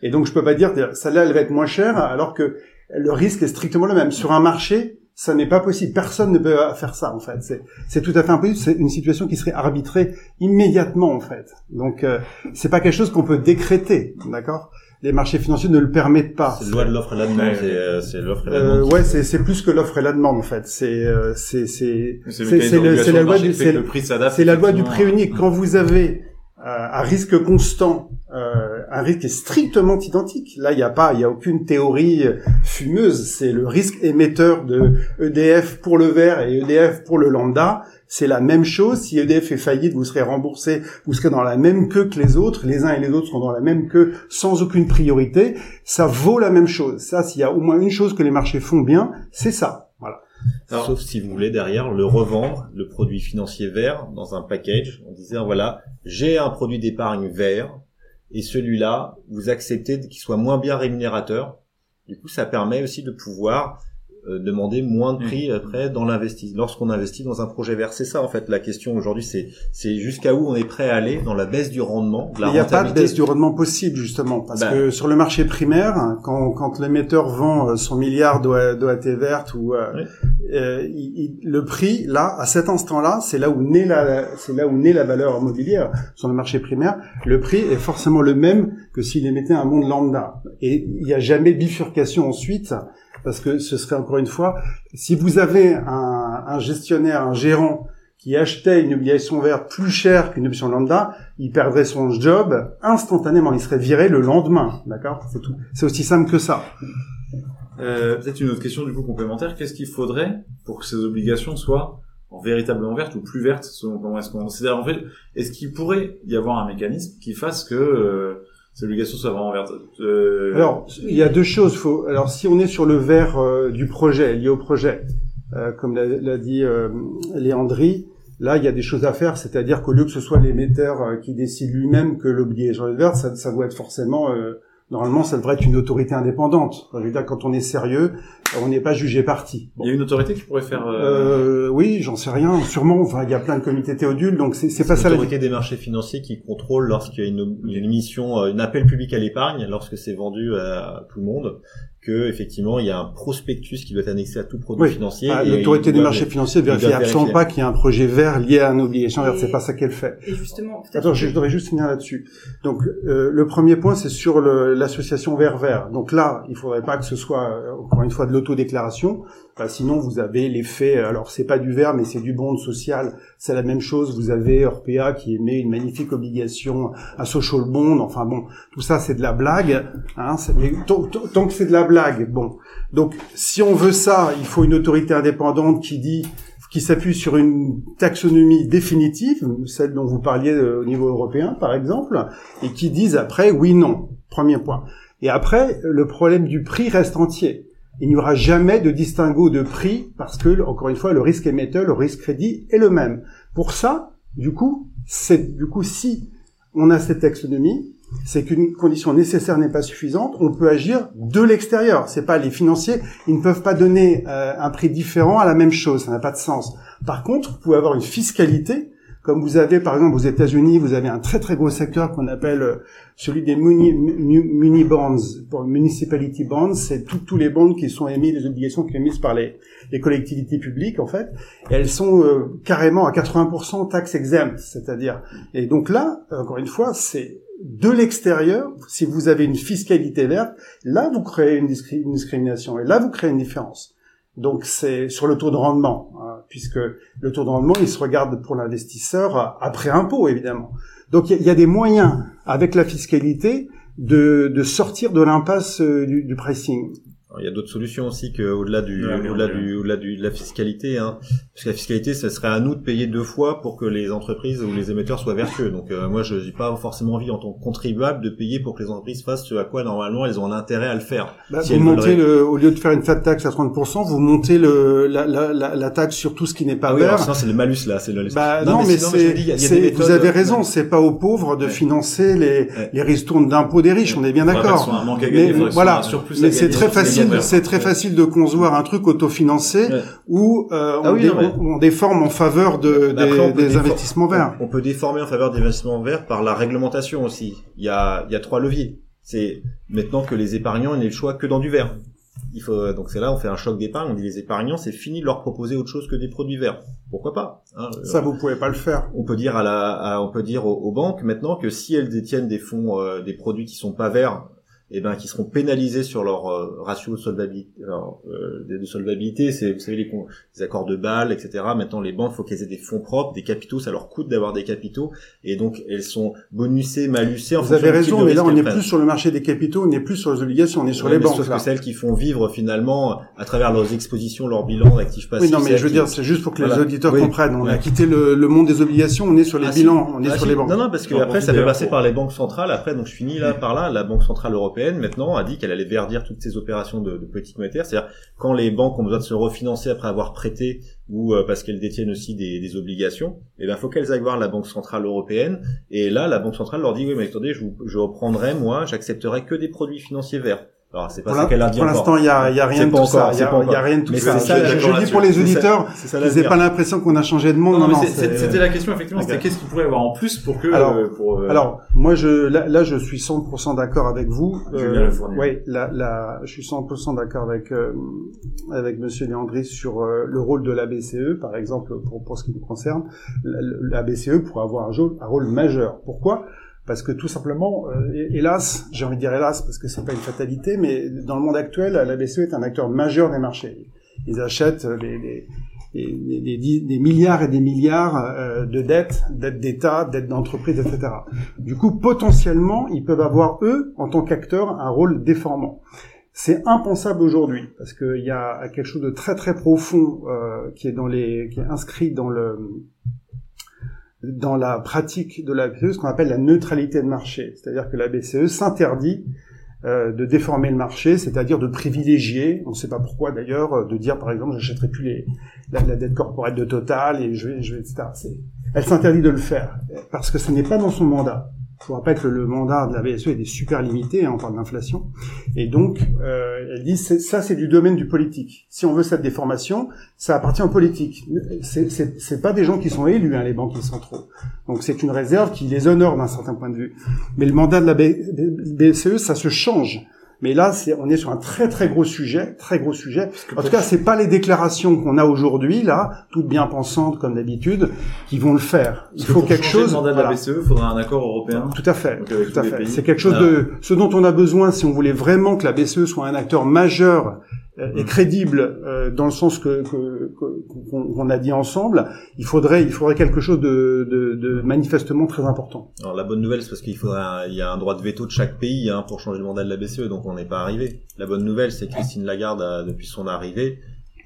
Speaker 4: Et donc je peux pas dire celle-là elle va être moins chère alors que le risque est strictement le même. Sur un marché, ça n'est pas possible. Personne ne peut faire ça, en fait. C'est tout à fait impossible. C'est une situation qui serait arbitrée immédiatement, en fait. Donc, euh, c'est pas quelque chose qu'on peut décréter, d'accord? Les marchés financiers ne le permettent pas.
Speaker 3: C'est loi de l'offre et la demande. C'est l'offre et la
Speaker 4: demande. Euh, ouais, c'est plus que l'offre et la demande, en fait. C'est euh, c'est c'est c'est la loi du c'est la loi du prix unique. Quand vous avez à risque constant euh, un risque est strictement identique. Là, il n'y a pas, il y a aucune théorie fumeuse. C'est le risque émetteur de EDF pour le vert et EDF pour le lambda. C'est la même chose. Si EDF est faillite, vous serez remboursé, vous serez dans la même queue que les autres. Les uns et les autres seront dans la même queue sans aucune priorité. Ça vaut la même chose. Ça, s'il y a au moins une chose que les marchés font bien, c'est ça. Voilà.
Speaker 3: Sauf si vous voulez derrière le revendre, le produit financier vert, dans un package, en disant voilà, j'ai un produit d'épargne vert, et celui-là, vous acceptez qu'il soit moins bien rémunérateur. Du coup, ça permet aussi de pouvoir demander moins de prix mmh. après dans l'investissement lorsqu'on investit dans un projet vert. C'est ça en fait la question aujourd'hui, c'est c'est jusqu'à où on est prêt à aller dans la baisse du rendement.
Speaker 4: il n'y a pas de baisse du rendement possible justement parce bah. que sur le marché primaire, quand quand l'émetteur vend euh, son milliard d'OAT verte ou euh, le prix là à cet instant-là, c'est là où naît la c'est là où naît la valeur immobilière sur le marché primaire. Le prix est forcément le même que s'il émettait un monde lambda et il n'y a jamais bifurcation ensuite parce que ce serait encore une fois, si vous avez un, gestionnaire, un gérant qui achetait une obligation verte plus chère qu'une option lambda, il perdrait son job instantanément, il serait viré le lendemain, d'accord? C'est tout. C'est aussi simple que ça.
Speaker 5: Euh, Peut-être une autre question du coup complémentaire. Qu'est-ce qu'il faudrait pour que ces obligations soient véritablement vertes ou plus vertes selon comment est-ce qu'on considère? En fait, est-ce qu'il pourrait y avoir un mécanisme qui fasse que euh,
Speaker 4: Euh... Alors, il y a deux choses. Faut... Alors, si on est sur le vert euh, du projet, lié au projet, euh, comme l'a dit euh, Léandri, là, il y a des choses à faire. C'est-à-dire qu'au lieu que ce soit l'émetteur qui décide lui-même que l'obligation est verte, ça, ça, doit être forcément normalement, ça devrait être une autorité indépendante. je veux dire, quand on est sérieux, on n'est pas jugé parti.
Speaker 5: Il y a une autorité qui pourrait faire.
Speaker 4: Euh... Euh, oui, j'en sais rien. Sûrement. Enfin, il y a plein de comités théodules, donc c'est pas ça.
Speaker 3: L'autorité des marchés financiers qui contrôle lorsqu'il y a une, une émission, un appel public à l'épargne, lorsque c'est vendu à tout le monde que effectivement il y a un prospectus qui doit être annexé à tout produit financier.
Speaker 4: Ah, L'autorité des marchés financiers vérifie absolument pas qu'il y a un projet vert lié à un obligation verte. C'est pas ça qu'elle fait.
Speaker 2: Et justement,
Speaker 4: attends, je, voudrais juste finir là-dessus. Donc euh, le premier point, c'est sur l'association vert vert. Donc là, il faudrait pas que ce soit euh, encore une fois de l'autodéclaration. Sinon, vous avez l'effet. Alors c'est pas du vert, mais c'est du bond social. C'est la même chose. Vous avez Orpea qui émet une magnifique obligation, un social bond. Enfin bon, tout ça c'est de la blague. Hein, tant que c'est de la blague Bon, donc si on veut ça, il faut une autorité indépendante qui dit qui s'appuie sur une taxonomie définitive, celle dont vous parliez euh, au niveau européen par exemple, et qui dise après oui non. Premier point. Et après, le problème du prix reste entier. Il n'y aura jamais de distinguo de prix parce que, encore une fois, le risque émetteur, le risque crédit est le même. Pour ça, du coup, c'est, du coup, si on a cette taxonomie, c'est qu'une condition nécessaire n'est pas suffisante, on peut agir de l'extérieur. C'est pas les financiers, ils ne peuvent pas donner euh, un prix différent à la même chose, ça n'a pas de sens. Par contre, vous pouvez avoir une fiscalité, comme vous avez par exemple aux États-Unis, vous avez un très très gros secteur qu'on appelle euh, celui des muni, muni bonds, pour municipality bonds, c'est tous les bonds qui sont émis, les obligations qui sont émises par les, les collectivités publiques en fait, elles sont euh, carrément à 80% tax exempt, c'est-à-dire. Et donc là, encore une fois, c'est de l'extérieur, si vous avez une fiscalité verte, là vous créez une, discrimination et là vous créez une différence. Donc c'est sur le taux de rendement. Puisque le taux de rendement, il se regarde pour l'investisseur après impôt, évidemment. Donc il y, a des moyens, avec la fiscalité, de, sortir de l'impasse euh, du pricing
Speaker 3: il y a d'autres solutions aussi que au-delà du, au-delà du, au-delà du, de la fiscalité, hein. Parce que la fiscalité, ça serait à nous de payer deux fois pour que les entreprises ou les émetteurs soient vertueux. Donc euh, moi, je n'ai pas forcément envie en tant que contribuable de payer pour que les entreprises fassent ce à quoi normalement elles ont un intérêt à le faire.
Speaker 4: Bah, vous montez le, au lieu de faire une flat tax à 30%, vous montez le, la, la, la, taxe sur tout ce qui n'est pas
Speaker 3: ah
Speaker 4: vert.
Speaker 3: Oui, c'est le malus là, c'est le.
Speaker 4: Bah, non, mais, c'est, vous avez raison, c'est pas aux pauvres de financer les, les ristournes d'impôts des riches. On est bien d'accord. Mais voilà, mais c'est très facile, c'est très facile de concevoir un truc autofinancé où euh, ah on, déforme en faveur de, bah, des, investissements verts.
Speaker 3: On, peut déformer en faveur des investissements verts par la réglementation aussi. Il y a, il y a trois leviers. C'est maintenant que les épargnants n'aient le choix que dans du vert. Il faut donc c'est là on fait un choc d'épargne. On dit les épargnants c'est fini de leur proposer autre chose que des produits verts. Pourquoi pas
Speaker 4: hein, Ça vous pouvez pas le faire.
Speaker 3: On peut dire à la, on peut dire aux, banques maintenant que si elles détiennent des fonds, euh, des produits qui sont pas verts, eh ben qui seront pénalisés sur leur euh, ratio de solvabilité, alors, euh, de solvabilité, c'est vous savez les, les, accords de Bâle, etc. Maintenant les banques faut qu'elles aient des fonds propres, des capitaux, ça leur coûte d'avoir des capitaux et donc elles sont bonusées, malusées. En
Speaker 4: vous avez raison, mais là on n'est plus sur le marché des capitaux, on n'est plus sur les obligations, on est sur les banques.
Speaker 3: Sauf que celles qui font vivre finalement à travers leurs expositions, leur bilan d'actifs passifs.
Speaker 4: Oui non mais je veux dire c'est juste pour que les auditeurs comprennent. On a quitté le, le, monde des obligations, on est sur les ah, bilans, on est ah, sur les banques.
Speaker 3: Non non parce que après ça peut passer par les banques centrales. Après donc je finis là par là, la banque centrale européenne maintenant a dit qu'elle allait verdir toutes ces opérations de, de politique monétaire. C'est-à-dire quand les banques ont besoin de se refinancer après avoir prêté ou euh, parce qu'elles détiennent aussi des, des obligations, eh ben faut qu'elles aillent voir la Banque centrale européenne. Et là, la Banque centrale leur dit oui, mais attendez, je, vous, je reprendrai moi, j'accepterai que des produits financiers verts.
Speaker 4: Alors, c'est pas pour qu'elle a Pour l'instant, il y a, y a rien de tout ça. Il y a, rien de tout ça. je, dis pour les auditeurs, ils n'aient pas l'impression qu'on a changé de monde.
Speaker 5: Non, non, c'était la question effectivement. C'était qu'est-ce qu'il pourrait y avoir en plus pour que.
Speaker 4: Alors, pour, euh... alors moi, je là, là, je suis 100% d'accord avec vous.
Speaker 5: Euh,
Speaker 4: oui, là, là, je suis 100% d'accord avec euh, avec Monsieur Léandri sur euh, le rôle de la BCE, par exemple, pour pour ce qui nous concerne. La, la BCE pourrait avoir un, un rôle majeur. Pourquoi? Parce que tout simplement, euh, hélas, j'ai envie de dire hélas parce que c'est pas une fatalité, mais dans le monde actuel, la BCE est un acteur majeur des marchés. Ils achètent des, des, milliards et des milliards euh, de dettes, dettes d'État, dettes d'entreprise, etc. Du coup, potentiellement, ils peuvent avoir, eux, en tant qu'acteurs, un rôle déformant. C'est impensable aujourd'hui parce qu'il y a quelque chose de très très profond euh, qui est dans les, qui est inscrit dans le dans la pratique de la BCE ce qu'on appelle la neutralité de marché. C'est-à-dire que la BCE s'interdit euh, de déformer le marché, c'est-à-dire de privilégier, on ne sait pas pourquoi d'ailleurs, euh, de dire par exemple j'achèterai plus les, la, la, dette corporelle de Total et je vais, je vais etc. Elle s'interdit de le faire parce que ce n'est pas dans son mandat. Vous rappelle que le mandat de la BSE est super limité, hein, on parle d'inflation, et donc euh, elle dit ça c'est du domaine du politique. Si on veut cette déformation, ça appartient au politique. C'est pas des gens qui sont élus, hein, les banquiers centraux. Donc c'est une réserve qui les honore d'un certain point de vue. Mais le mandat de la BCE, ça se change. Mais là, on est sur un très très gros sujet, très gros sujet. En tout cas, c'est pas les déclarations qu'on a aujourd'hui là, toutes bien pensantes comme d'habitude, qui vont le faire.
Speaker 5: Il faut quelque chose. Le mandat de la BCE, il faudra un accord européen.
Speaker 4: Tout à fait. Tout à fait. C'est quelque chose de ce dont on a besoin si on voulait vraiment que la BCE soit un acteur majeur euh, et crédible euh, dans le sens que qu'on a dit ensemble, il faudrait il faudrait quelque chose de, de, de manifestement très important.
Speaker 3: Alors la bonne nouvelle c'est parce qu'il faudra il y a un droit de veto de chaque pays hein, pour changer le mandat de la BCE donc on n'est pas arrivé. La bonne nouvelle c'est que Christine Lagarde a, depuis son arrivée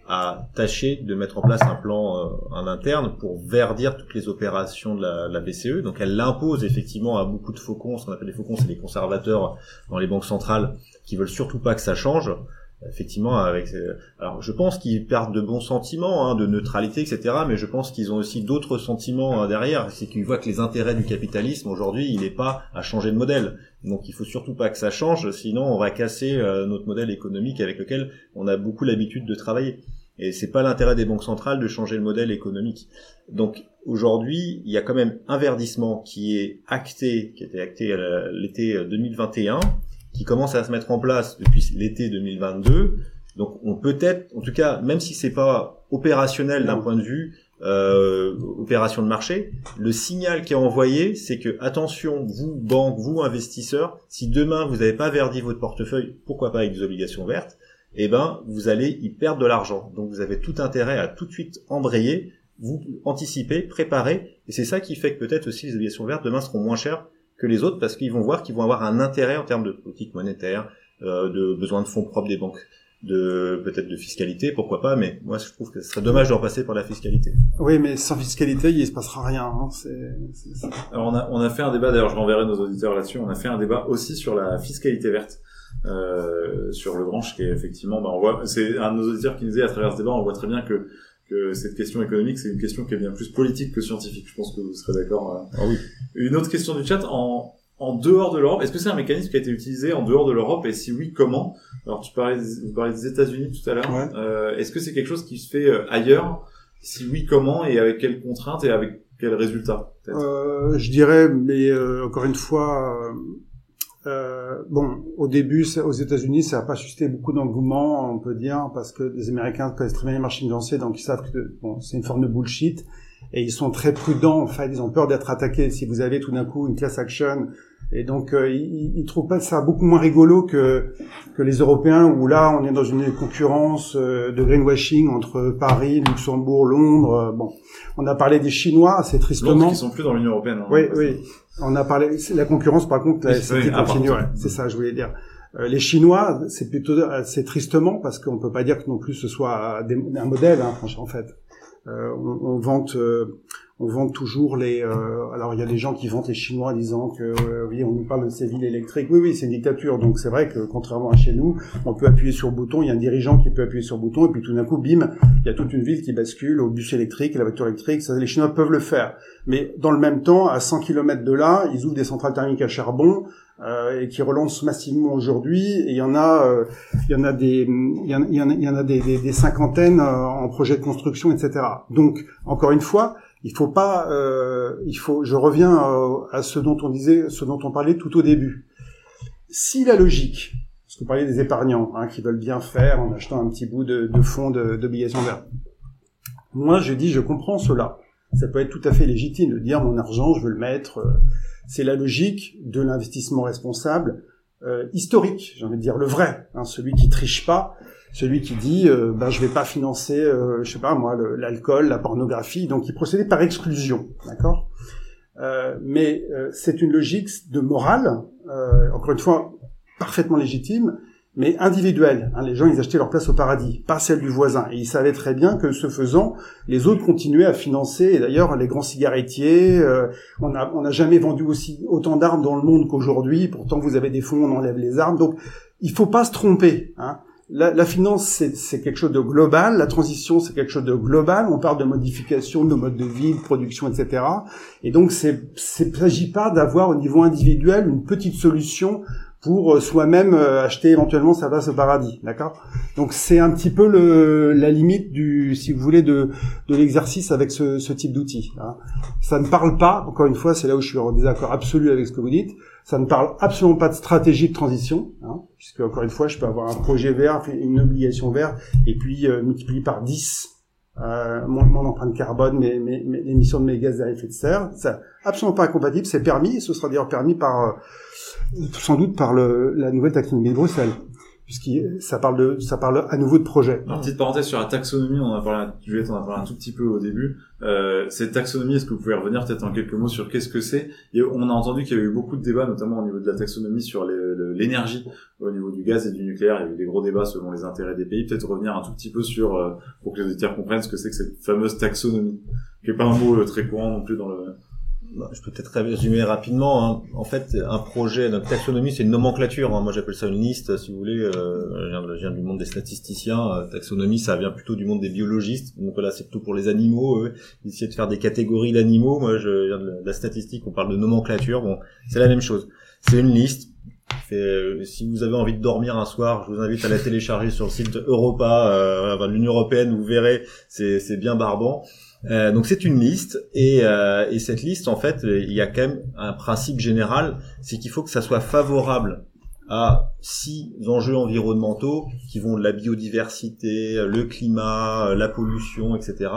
Speaker 3: a tâché de mettre en place un plan euh, en interne pour verdir toutes les opérations de la, de la BCE. Donc elle l'impose effectivement à beaucoup de faucons, ce qu'on appelle les faucons, c'est les conservateurs dans les banques centrales qui veulent surtout pas que ça change effectivement avec alors je pense qu'ils perdent de bons sentiments hein, de neutralité etc mais je pense qu'ils ont aussi d'autres sentiments hein, derrière. C'est qu'ils voient que les intérêts du capitalisme aujourd'hui il n'est pas à changer de modèle. Donc il faut surtout pas que ça change sinon on va casser euh, notre modèle économique avec lequel on a beaucoup l'habitude de travailler. Et c'est pas l'intérêt des banques centrales de changer le modèle économique. Donc aujourd'hui il y a quand même un verdissement qui est acté qui a été acté euh, l'été 2021 qui commence à se mettre en place depuis l'été 2022. Donc on peut être, en tout cas, même si c'est pas opérationnel d'un point de vue euh, opération de marché, le signal qui est envoyé, c'est que attention, vous banques, vous investisseurs, si demain vous n'avez pas verdi votre portefeuille, pourquoi pas avec des obligations vertes, eh ben vous allez y perdre de l'argent. Donc vous avez tout intérêt à tout de suite embrayer, vous anticiper, préparer, et c'est ça qui fait que peut-être aussi les obligations vertes demain seront moins chères que les autres parce qu'ils vont voir qu'ils vont avoir un intérêt en termes de politique monétaire, euh, de besoin de fonds propres des banques de peut-être de fiscalité, pourquoi pas, mais moi je trouve que ce serait dommage de repasser par la fiscalité.
Speaker 4: Oui, mais sans fiscalité, il se passera rien. Hein.
Speaker 5: Alors on a, on a fait un débat, d'ailleurs je renverrai nos auditeurs là-dessus, on a fait un débat aussi sur la fiscalité verte. Euh, sur le branche qui est effectivement bah on voit c'est un de nos auditeurs qui nous dit à travers ce débat on voit très bien que que cette question économique c'est une question qui est bien plus politique que scientifique. Je pense que vous serez d'accord
Speaker 3: euh. ah oui.
Speaker 5: une autre question du chat en en dehors de l'Europe Est-ce que c'est un mécanisme qui a été utilisé en dehors de l'Europe? Et si oui, comment? Alors tu parlais, vous parlez des États-Unis tout à l'heure. Euh, Est-ce que c'est quelque chose qui se fait euh, ailleurs? Si oui, comment? Et avec quelles contraintes? Et avec quels résultats
Speaker 4: euh, Je dirais, mais euh, encore une fois, euh, bon, au début, aux États-Unis, ça n'a pas suscité beaucoup d'engouement, on peut dire, parce que les Américains connaissent très bien les marchés financiers, donc ils savent que bon, c'est une forme de bullshit et ils sont très prudents en fait ils ont peur d'être attaqués si vous avez tout d'un coup une class action et donc, euh, ils, ils, trouvent pas ça beaucoup moins rigolo que que les Européens, où là, on est dans une concurrence euh, de greenwashing entre Paris, Luxembourg, Londres. Euh, bon, on a parlé des Chinois, assez tristement.
Speaker 5: Londres qui sont plus dans l'Union européenne. Hein,
Speaker 4: oui, oui. On a parlé la concurrence, par contre, c'est continue. c'est ça, je voulais dire. les Chinois, c'est plutôt, c'est tristement parce qu'on peut pas dire que non plus ce soit un modèle, hein, franchement, en fait. Euh, on, on, vante on vend toujours les. Euh, alors il y a des gens qui vantent les Chinois disant que euh, oui, on nous parle de ces villes électriques. Oui, oui, c'est une dictature. Donc c'est vrai que contrairement à chez nous, on peut appuyer sur bouton. Il y a un dirigeant qui peut appuyer sur bouton et puis tout d'un coup, bim, il y a toute une ville qui bascule au bus électrique, la voiture électrique. Ça, les Chinois peuvent le faire. Mais dans le même temps, à 100 km de là, ils ouvrent des centrales thermiques à charbon euh, et qui relancent massivement aujourd'hui. Et il y en a, euh, il y en a des, il y en, a, des, des, des cinquantaines euh, en projet de construction, etc. Donc encore une fois il faut pas, euh, il faut. Je reviens à, ce dont on disait, ce dont on parlait tout au début. Si la logique, parce vous parlez des épargnants hein, qui veulent bien faire en achetant un petit bout de, de fonds d'obligations vertes. Moi, je dis, je comprends cela. Ça peut être tout à fait légitime de dire mon argent, je veux le mettre. C'est la logique de l'investissement responsable euh, historique, j'ai envie de dire le vrai, hein, celui qui triche pas, celui qui dit euh, ben je vais pas financer euh, je sais pas moi l'alcool la pornographie. Donc il procédait par exclusion d'accord? Mais c'est une logique de morale encore une fois parfaitement légitime mais individuelle hein, les gens ils achetaient leur place au paradis pas celle du voisin et ils savaient très bien que ce faisant les autres continuaient à financer et d'ailleurs les grands cigarettiers on a on n'a jamais vendu aussi autant d'armes dans le monde qu'aujourd'hui pourtant vous avez des fonds on enlève les armes donc il faut pas se tromper hein la, la finance, c'est quelque chose de global. La transition, c'est quelque chose de global. On parle de modification de nos modes de vie, de production, etc. Et donc, il ne s'agit pas d'avoir au niveau individuel une petite solution pour euh, soi-même euh, acheter éventuellement sa place au paradis, d'accord? Donc c'est un petit peu le, la limite du, si vous voulez, de, de l'exercice avec ce, ce type d'outil. Hein. Ça ne parle pas, encore une fois, c'est là où je suis en désaccord absolu avec ce que vous dites. Ça ne parle absolument pas de stratégie de transition, hein, puisque encore une fois, je peux avoir un projet vert, une obligation verte, et puis euh, multiplier par 10 euh, mon, empreinte carbone, mes, mes, mes, l'émission de mes gaz à effet de serre. C'est absolument pas incompatible, c'est permis, ce sera d'ailleurs permis par sans doute par le, la nouvelle taxonomie de Bruxelles puisque ça parle de ça parle à nouveau de projet.
Speaker 5: Alors, petite parenthèse sur la taxonomie, on a parlé, Juliette, on a parlé un tout petit peu au début. Euh, cette taxonomie, est-ce que vous pouvez revenir peut-être en quelques mots sur qu'est-ce que c'est? On a entendu qu'il y a eu beaucoup de débats, notamment au niveau de la taxonomie sur l'énergie, au niveau du gaz et du nucléaire. Il y a eu des gros débats selon les intérêts des pays. Peut-être revenir un tout petit peu sur euh, pour que les auditeurs comprennent ce que c'est que cette fameuse taxonomie, qui est pas un mot euh, très courant non plus dans le
Speaker 3: je peux peut-être résumer rapidement. Hein. En fait, un projet, notre taxonomie, c'est une nomenclature. Hein. Moi, j'appelle ça une liste, si vous voulez. Euh, je, viens, du monde des statisticiens. Euh, taxonomie, ça vient plutôt du monde des biologistes. Donc là, c'est plutôt pour les animaux. Eux. Essayer de faire des catégories d'animaux. Moi, je viens de la statistique. On parle de nomenclature. Bon, c'est la même chose. C'est une liste. Euh, si vous avez envie de dormir un soir, je vous invite à la télécharger sur le site Europa, euh, l'Union européenne. Vous verrez, c'est bien barbant. Euh, donc c'est une liste et, euh, et, cette liste en fait il y a quand même un principe général c'est qu'il faut que ça soit favorable à six enjeux environnementaux qui vont de la biodiversité, le climat, la pollution, etc.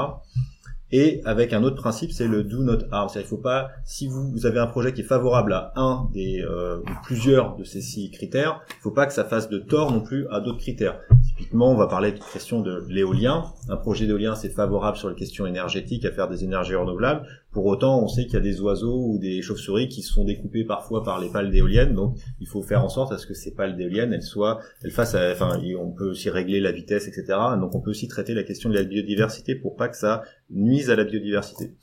Speaker 3: Et avec un autre principe, c'est le do not harm. C'est-à-dire, il faut pas, si vous, vous, avez un projet qui est favorable à un des euh, ou plusieurs de ces six critères, il faut pas que ça fasse de tort non plus à d'autres critères On va parler de question de l'éolien. Un projet d'éolien, c'est favorable sur les questions énergétiques à faire des énergies renouvelables. Pour autant, on sait qu'il y a des oiseaux ou des chauves-souris qui se font découper parfois par les pales d'éoliennes. Donc, il faut faire en sorte à ce que ces pales d'éoliennes, elles soient, elles fassent, enfin, on peut aussi régler la vitesse, etc. Donc, on peut aussi traiter la question de la biodiversité pour pas que ça nuise à la biodiversité.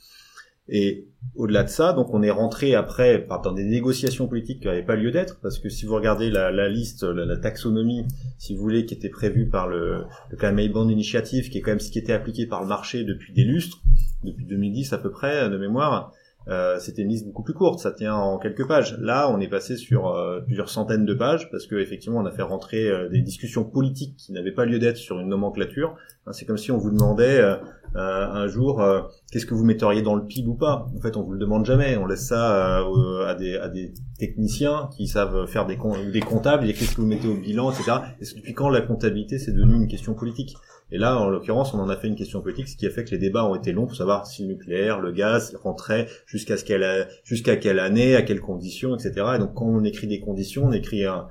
Speaker 3: Et au-delà de ça, donc on est rentré après dans des négociations politiques qui n'avaient pas lieu d'être, parce que si vous regardez la, liste, la, taxonomie, si vous voulez, qui était prévue par le, le Climate Bond Initiative, qui est quand même ce qui était appliqué par le marché depuis des lustres, depuis 2010 à peu près de mémoire, euh, c'était une liste beaucoup plus courte, ça tient en quelques pages. Là, on est passé sur euh, plusieurs centaines de pages parce que effectivement, on a fait rentrer euh, des discussions politiques qui n'avaient pas lieu d'être sur une nomenclature. c'est comme si on vous demandait un jour qu'est-ce que vous metteriez dans le PIB ou pas? En fait, on vous le demande jamais. On laisse ça à des, techniciens qui savent faire des, des comptables et qu'est-ce que vous mettez au bilan, etc. Et depuis quand la comptabilité c'est devenu une question politique et là, en l'occurrence, on en a fait une question politique, ce qui a fait que les débats ont été longs pour savoir si le nucléaire, le gaz rentrait jusqu'à ce qu'elle, jusqu'à quelle année, à quelles conditions, etc. Et donc, quand on écrit des conditions, on écrit un,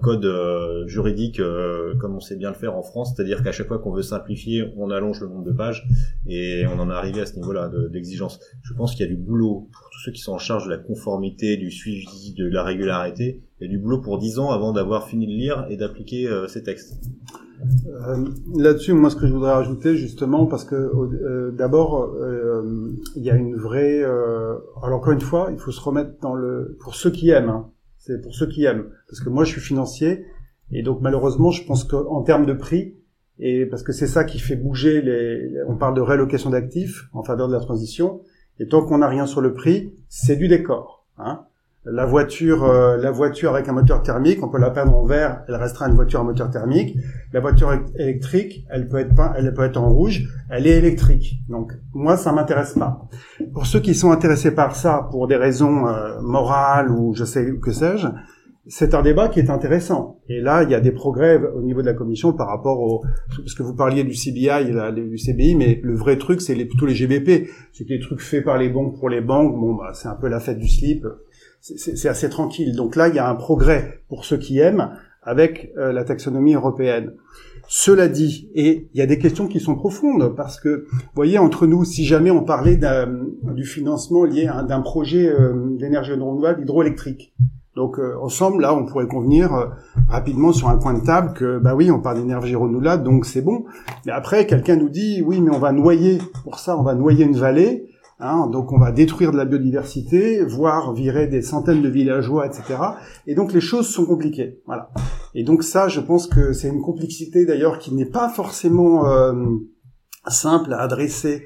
Speaker 3: code euh, juridique euh, comme on sait bien le faire en France, c'est-à-dire qu'à chaque fois qu'on veut simplifier, on allonge le nombre de pages et on en est arrivé à ce niveau-là d'exigence. Je pense qu'il y a du boulot pour tous ceux qui sont en charge de la conformité, du suivi, de la régularité. A du boulot pour dix ans avant d'avoir fini de lire et d'appliquer euh, ces textes.
Speaker 4: Euh, Là-dessus, moi, ce que je voudrais rajouter, justement, parce que euh, d'abord, euh, il y a une vraie. Euh, alors encore une fois, il faut se remettre dans le. Pour ceux qui aiment, hein, c'est pour ceux qui aiment, parce que moi, je suis financier, et donc malheureusement, je pense qu'en termes de prix, et parce que c'est ça qui fait bouger les. On parle de rélocation d'actifs en faveur de la transition, et tant qu'on n'a rien sur le prix, c'est du décor. Hein la voiture, euh, la voiture avec un moteur thermique, on peut la peindre en vert, elle restera une voiture à moteur thermique. La voiture électrique, elle peut être peinte, elle peut être en rouge, elle est électrique. Donc moi, ça m'intéresse pas. Pour ceux qui sont intéressés par ça pour des raisons euh, morales ou je sais que sais-je, c'est un débat qui est intéressant. Et là, il y a des progrès au niveau de la commission par rapport au parce que vous parliez du CBI et du CBI, mais le vrai truc, c'est les, plutôt les GBP. C'est les trucs faits par les banques pour les banques. Bon, bah, c'est un peu la fête du slip c'est assez tranquille. Donc là, il y a un progrès pour ceux qui aiment avec euh, la taxonomie européenne. Cela dit, et il y a des questions qui sont profondes parce que, vous voyez, entre nous, si jamais on parlait du financement lié à d'un projet euh, d'énergie renouvelable hydroélectrique, donc euh, ensemble, là, on pourrait convenir rapidement sur un coin de table que, bah oui, on parle d'énergie renouvelable, donc c'est bon. Mais après, quelqu'un nous dit, oui, mais on va noyer, pour ça, on va noyer une vallée. Hein, donc on va détruire de la biodiversité, voire virer des centaines de villageois, etc. Et donc les choses sont compliquées. Voilà. Et donc ça, je pense que c'est une complexité d'ailleurs qui n'est pas forcément euh, simple à adresser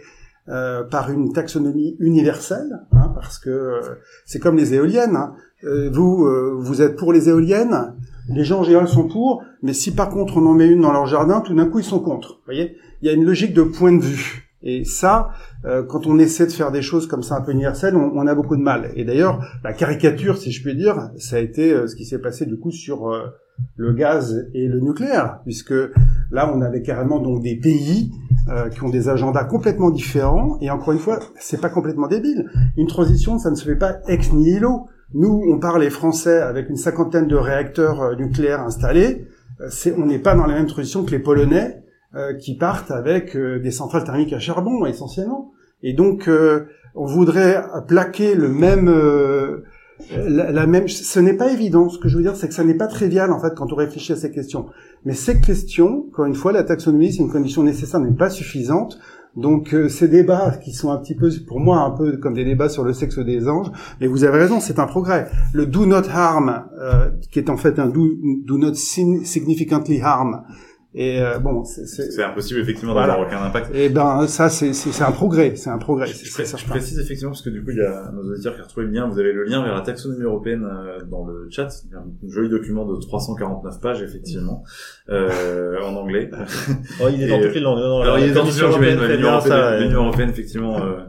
Speaker 4: euh, par une taxonomie universelle, hein, parce que euh, c'est comme les éoliennes. Hein. vous, vous êtes pour les éoliennes, les gens en général sont pour, mais si par contre on en met une dans leur jardin, tout d'un coup ils sont contre. Vous voyez, il y a une logique de point de vue. Et ça, euh, quand on essaie de faire des choses comme ça un peu universelles, on, a beaucoup de mal. Et d'ailleurs, la caricature, si je puis dire, ça a été euh, ce qui s'est passé du coup sur euh, le gaz et le nucléaire, puisque là, on avait carrément donc des pays qui ont des agendas complètement différents. Et encore une fois, c'est pas complètement débile. Une transition, ça ne se fait pas ex nihilo. Nous, on parle les Français avec une cinquantaine de réacteurs nucléaires installés. on n'est pas dans la même transition que les Polonais euh, qui partent avec euh, des centrales thermiques à charbon essentiellement. Et donc euh, on voudrait plaquer le même la, même ce n'est pas évident. Ce que je veux dire c'est que ça n'est pas trivial en fait quand on réfléchit à ces questions. Mais ces questions encore une fois la taxonomie c'est une condition nécessaire n'est pas suffisante. Donc ces débats qui sont un petit peu pour moi un peu comme des débats sur le sexe des anges mais vous avez raison c'est un progrès. Le do not harm qui est en fait un do not significantly harm et euh, bon,
Speaker 5: c'est impossible effectivement d'avoir aucun impact.
Speaker 4: Et ben ça c'est c'est un progrès, c'est un progrès.
Speaker 5: Je, je, précise effectivement parce que du coup il y a nos auditeurs qui ont retrouvé le lien. Vous avez le lien vers la taxonomie européenne euh, dans le chat, un joli document de 349 pages effectivement euh, en anglais. (laughs)
Speaker 3: oh, il est dans toutes les langues. Non,
Speaker 5: Alors, il est dans toutes les langues. L'Union européenne effectivement. Euh,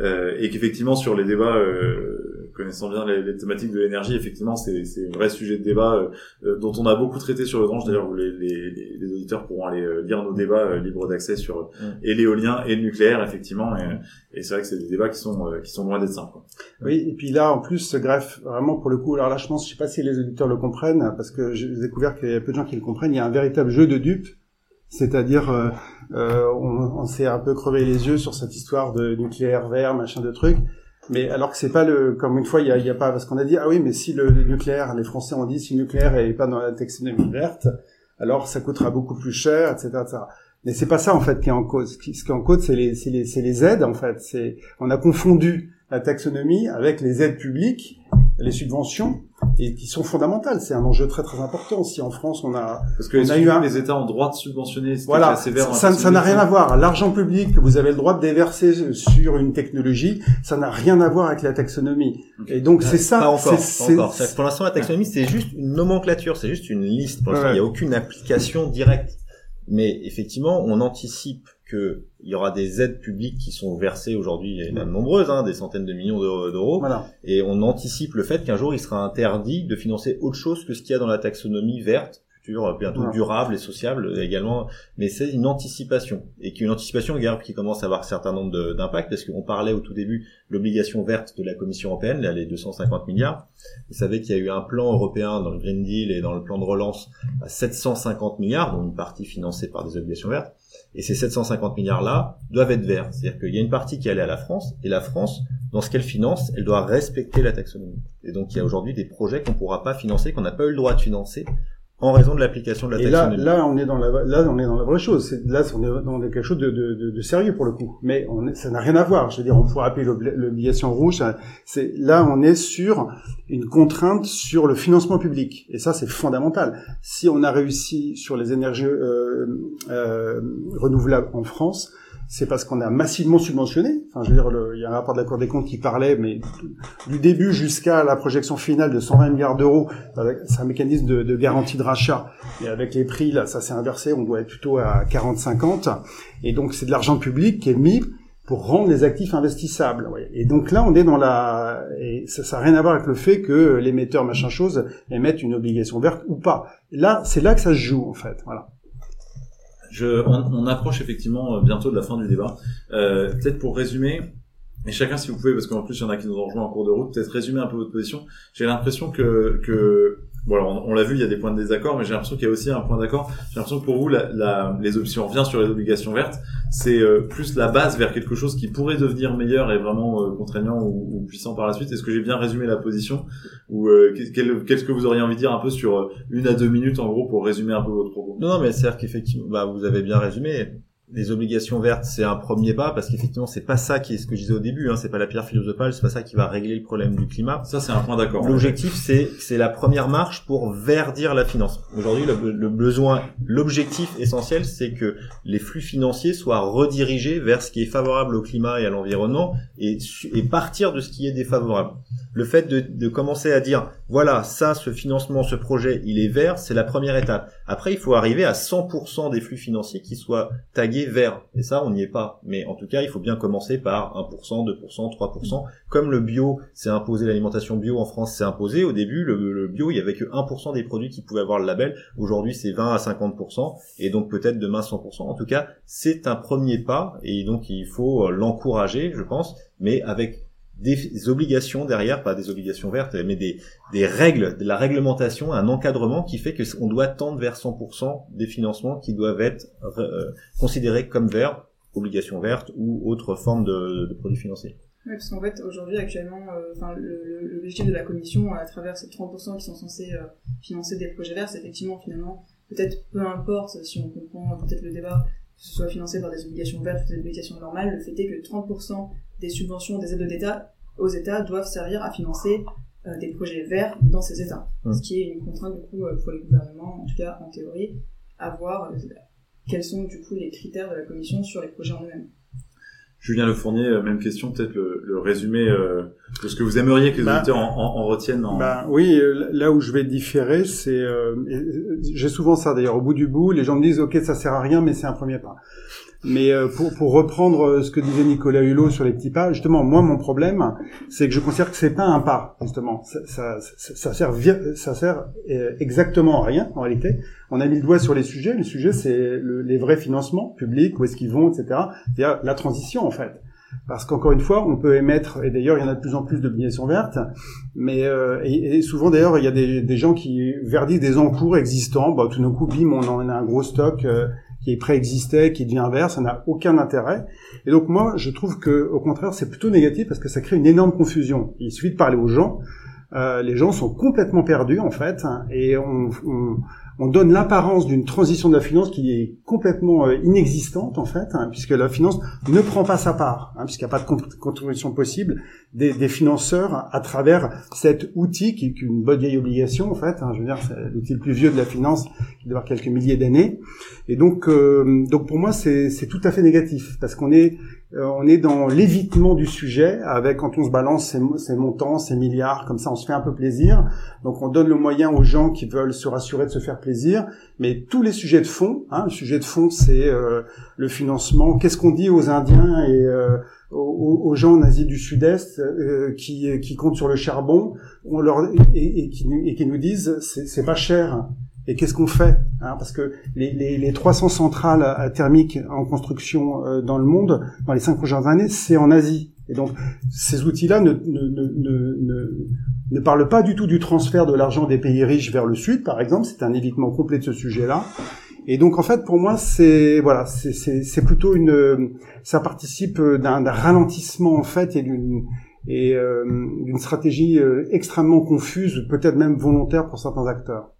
Speaker 5: euh, et qu'effectivement sur les débats euh, connaissant bien les, les, thématiques de l'énergie effectivement c'est c'est un vrai sujet de débat euh, euh, dont on a beaucoup traité sur le branche d'ailleurs les, les, les, auditeurs pourront aller lire nos débats libres d'accès sur mm. et l'éolien et le nucléaire effectivement et, et c'est vrai que c'est des débats qui sont qui sont loin d'être simples quoi.
Speaker 4: oui et puis là en plus ce greffe vraiment pour le coup alors là je pense je sais pas si les auditeurs le comprennent parce que j'ai découvert qu'il y a peu de gens qui le comprennent il y a un véritable jeu de dupes C'est-à-dire, euh, euh, on, on s'est un peu crevé les yeux sur cette histoire de nucléaire vert, machin de trucs. Mais alors que c'est pas le, comme une fois, il y a, y a pas, parce qu'on a dit, ah oui, mais si le, nucléaire, les Français ont dit, si le nucléaire est pas dans la taxonomie verte, alors ça coûtera beaucoup plus cher, etc., etc. Mais c'est pas ça en fait qui est en cause. Ce qui est en cause, c'est les, c'est les, les aides en fait. C'est, on a confondu la taxonomie avec les aides publiques, les subventions, et qui sont fondamentales. C'est un enjeu très très important. Si en France on a,
Speaker 5: Parce que
Speaker 4: On
Speaker 5: est-ce
Speaker 4: a
Speaker 5: que
Speaker 4: eu un-
Speaker 5: les États ont le droit de subventionner
Speaker 4: voilà,
Speaker 5: la
Speaker 4: ça ça n'a rien à voir. L'argent public que vous avez le droit de déverser sur une technologie, ça n'a rien à voir avec la taxonomie. Et donc c'est ça.
Speaker 3: Pas encore. pas Pour l'instant, la taxonomie, c'est juste une nomenclature, c'est juste une liste. Pour l'instant,
Speaker 4: Ouais.
Speaker 3: il n'y a aucune application directe. Mais effectivement, on anticipe qu'il y aura des aides publiques qui sont versées aujourd'hui, et même nombreuses, hein, des centaines de millions d'euros-
Speaker 4: Voilà.
Speaker 3: et on anticipe le fait qu'un jour, il sera interdit de financer autre chose que ce qu'il y a dans la taxonomie verte, future, bientôt
Speaker 4: Voilà.
Speaker 3: durable et sociable également. Mais c'est une anticipation, et qu'une anticipation regarde, qui commence à avoir un certain nombre d'impacts, parce qu'on parlait au tout début de l'obligation verte de la Commission européenne, là, les 250 milliards. Vous savez qu'il y a eu un plan européen dans le Green Deal et dans le plan de relance à 750 milliards, dont une partie financée par des obligations vertes. Et ces 750 milliards-là doivent être verts. C'est-à-dire qu'il y a une partie qui est allée à la France, et la France, dans ce qu'elle finance, elle doit respecter la taxonomie. Et donc il y a aujourd'hui des projets qu'on ne pourra pas financer, qu'on n'a pas eu le droit de financer, en raison de l'application de la
Speaker 4: Et là,
Speaker 3: taxonomie.
Speaker 4: là, on est dans la, là, on est dans la vraie chose. C'est- Là, on est dans quelque chose de, de, de, de sérieux pour le coup. Mais on est- ça n'a rien à voir. Je veux dire, on pourrait appeler l'obli- l'obligation rouge. C'est là, on est sur une contrainte sur le financement public. Et ça, c'est fondamental. Si on a réussi sur les énergies euh, euh, renouvelables en France, c'est parce qu'on a massivement subventionné. Enfin, je veux dire, il y a un rapport de la Cour des comptes qui parlait, mais du début jusqu'à la projection finale de 120 milliards d'euros, c'est un mécanisme de, garantie de rachat. Et avec les prix, là, ça s'est inversé, on doit être plutôt à 40-50. Et donc, c'est de l'argent public qui est mis pour rendre les actifs investissables. Et donc là, on est dans la... Et ça n'a rien à voir avec le fait que l'émetteur, machin chose, émette une obligation verte ou pas. Là, c'est là que ça se joue, en fait. Voilà.
Speaker 5: Je, on, on approche effectivement euh, bientôt de la fin du débat. Euh, peut-être pour résumer, et chacun si vous pouvez, parce qu'en plus il y en a qui nous ont rejoint en cours de route, peut-être résumer un peu votre position. J'ai l'impression que, que bon, alors, on, on l'a vu, il y a des points de désaccord, mais j'ai l'impression qu'il y a aussi un point d'accord. J'ai l'impression que pour vous, la, la, les options, on revient sur les obligations vertes, c'est euh, plus la base vers quelque chose qui pourrait devenir meilleur et vraiment euh, contraignant ou, ou puissant par la suite. Est-ce que j'ai bien résumé la position ou euh, qu'est-ce que vous auriez envie de dire un peu sur euh, une à deux minutes en gros pour résumer un peu votre propos?
Speaker 3: Non, non, mais c'est-à-dire qu'effectivement, bah, vous avez bien résumé. Les obligations vertes, c'est un premier pas parce qu'effectivement, c'est pas ça qui est ce que je disais au début. Hein, c'est pas la pierre philosophale, c'est pas ça qui va régler le problème du climat.
Speaker 5: Ça, c'est un point d'accord.
Speaker 3: L'objectif, c'est c'est la première marche pour verdir la finance. Aujourd'hui, le, le besoin, l'objectif essentiel, c'est que les flux financiers soient redirigés vers ce qui est favorable au climat et à l'environnement et, et partir de ce qui est défavorable. Le fait de, de commencer à dire, voilà, ça, ce financement, ce projet, il est vert, c'est la première étape. Après, il faut arriver à 100% des flux financiers qui soient tagués vert. Et ça, on n'y est pas. Mais en tout cas, il faut bien commencer par 1%, 2%, 3%. Comme le bio s'est imposé, l'alimentation bio en France s'est imposée, au début, le, le bio, il y avait que 1% des produits qui pouvaient avoir le label. Aujourd'hui, c'est 20 à 50%. Et donc, peut-être demain, 100%. En tout cas, c'est un premier pas. Et donc, il faut euh, l'encourager, je pense, mais avec des obligations derrière, pas des obligations vertes, mais des, règles, de la réglementation, un encadrement qui fait que on doit tendre vers 100% des financements qui doivent être euh, considérés comme verts, obligations vertes ou autre forme de, produits financiers.
Speaker 2: Oui, parce qu'en fait, aujourd'hui, actuellement, euh, enfin, l'objectif de la Commission, à travers ces 30% qui sont censés euh, financer des projets verts, c'est effectivement, finalement, peut-être peu importe si on comprend peut-être le débat, que ce soit financé par des obligations vertes ou des obligations normales, le fait est que 30% des subventions, des aides d'État aux États doivent servir à financer euh, des projets verts dans ces États.
Speaker 3: Mm.
Speaker 2: Ce qui est une contrainte, du coup, euh, pour les gouvernements, en tout cas en théorie, à voir euh, quels sont, du coup, les critères de la Commission sur les projets en eux-mêmes.
Speaker 5: Julien Le Fournier, même question, peut-être le, le résumé euh, de ce que vous aimeriez que les
Speaker 4: Bah,
Speaker 5: auditeurs en, en- en retiennent. En...
Speaker 4: Ben oui, là où je vais différer, c'est euh, j'ai souvent ça d'ailleurs au bout du bout, les gens me disent OK, ça sert à rien mais c'est un premier pas. Mais euh, pour, pour reprendre euh, ce que disait Nicolas Hulot sur les petits pas, justement, moi mon problème, c'est que je considère que c'est pas un pas, justement. Ça, ça, ça, sert ça sert euh, exactement à rien en réalité. On a mis le doigt sur les sujets. Le sujet, c'est le- les vrais financements publics, où est-ce qu'ils vont, etc. C'est-à-dire la transition en fait. Parce qu'encore une fois, on peut émettre, et d'ailleurs il y en a de plus en plus d'obligations vertes, mais euh, et, et souvent d'ailleurs il y a des, des gens qui verdissent des encours existants. Bah, tout d'un coup, bim, on en a un gros stock euh, qui préexistait, qui devient vert, ça n'a aucun intérêt. Et donc moi, je trouve que au contraire, c'est plutôt négatif parce que ça crée une énorme confusion. Il suffit de parler aux gens. Euh, les gens sont complètement perdus en fait, et on, on, on donne l'apparence d'une transition de la finance qui est complètement euh, inexistante en fait, hein, puisque la finance ne prend pas sa part, hein, puisqu'il n'y a pas de contribution possible des, financeurs à travers cet outil qui est une bonne vieille obligation en fait. Hein, je veux dire, c'est l'outil le plus vieux de la finance qui doit avoir quelques milliers d'années. Et donc, euh, donc pour moi, c'est tout à fait négatif parce qu'on est on est dans l'évitement du sujet, avec quand on se balance ces, montants, ces milliards, comme ça on se fait un peu plaisir. Donc on donne le moyen aux gens qui veulent se rassurer de se faire plaisir. Mais tous les sujets de fond, hein, le sujet de fond c'est euh, le financement. Qu'est-ce qu'on dit aux Indiens et euh, aux, gens en Asie du Sud-Est qui, qui comptent sur le charbon? On leur, et, et qui nous disent c'est pas cher et qu'est-ce qu'on fait hein Parce que les, les, les, 300 centrales euh, thermiques en construction euh, dans le monde, dans les cinq prochaines années, c'est en Asie. Et donc, ces outils-là ne, ne, ne, ne, ne parlent pas du tout du transfert de l'argent des pays riches vers le Sud, par exemple. C'est un évitement complet de ce sujet-là. Et donc, en fait, pour moi, c'est voilà, c'est plutôt une, ça participe d'un ralentissement en fait et d'une et euh, d'une stratégie extrêmement confuse, peut-être même volontaire pour certains acteurs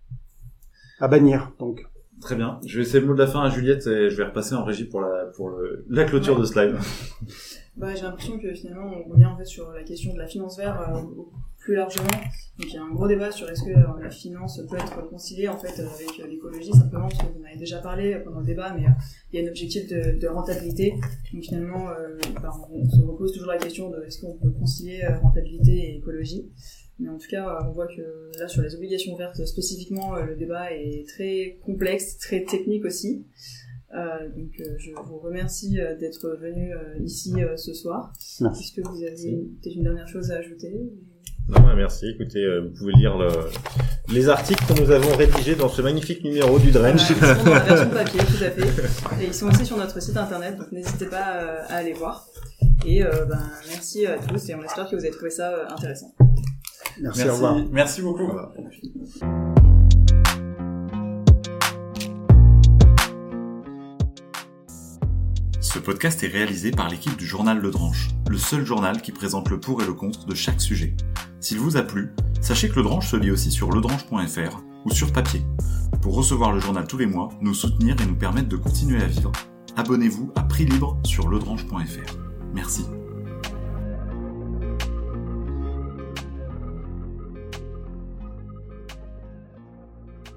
Speaker 4: à bannir. Donc.
Speaker 5: Très bien. Je vais essayer le mot de la fin à Juliette et je vais repasser en régie pour la pour le, la clôture de ce live. (laughs)
Speaker 2: Bah, j'ai l'impression que finalement on revient en fait sur la question de la finance verte euh, plus largement. Donc il y a un gros débat sur est-ce que euh, la finance peut être conciliée en fait avec l'écologie simplement parce que vous en avez déjà parlé pendant le débat, mais euh, il y a un objectif de, de rentabilité. Donc finalement, bah, on se repose toujours la question de est-ce qu'on peut concilier rentabilité et écologie. Mais en tout cas, on voit que là, sur les obligations vertes spécifiquement, euh, le débat est très complexe, très technique aussi. Euh, donc, euh, je vous remercie euh, d'être venu ici ce soir.
Speaker 4: Merci.
Speaker 2: Est-ce que vous avez peut-être une dernière chose à ajouter?
Speaker 3: Non, bah, merci. Écoutez, vous pouvez lire le... les articles que nous avons rédigés dans ce magnifique numéro du Drench.
Speaker 2: Voilà, ils sont dans la version papier, tout à fait. Et ils sont aussi sur notre site internet, donc n'hésitez pas à aller voir. Et ben, merci à tous et on espère que vous avez trouvé ça intéressant.
Speaker 4: Merci, Merci, au revoir.
Speaker 5: Merci beaucoup. Ce podcast est réalisé par l'équipe du journal Le Dranche, le seul journal qui présente le pour et le contre de chaque sujet. S'il vous a plu, sachez que Le Dranche se lit aussi sur ledranche.fr ou sur papier. Pour recevoir le journal tous les mois, nous soutenir et nous permettre de continuer à vivre, abonnez-vous à prix libre sur ledranche.fr. Merci.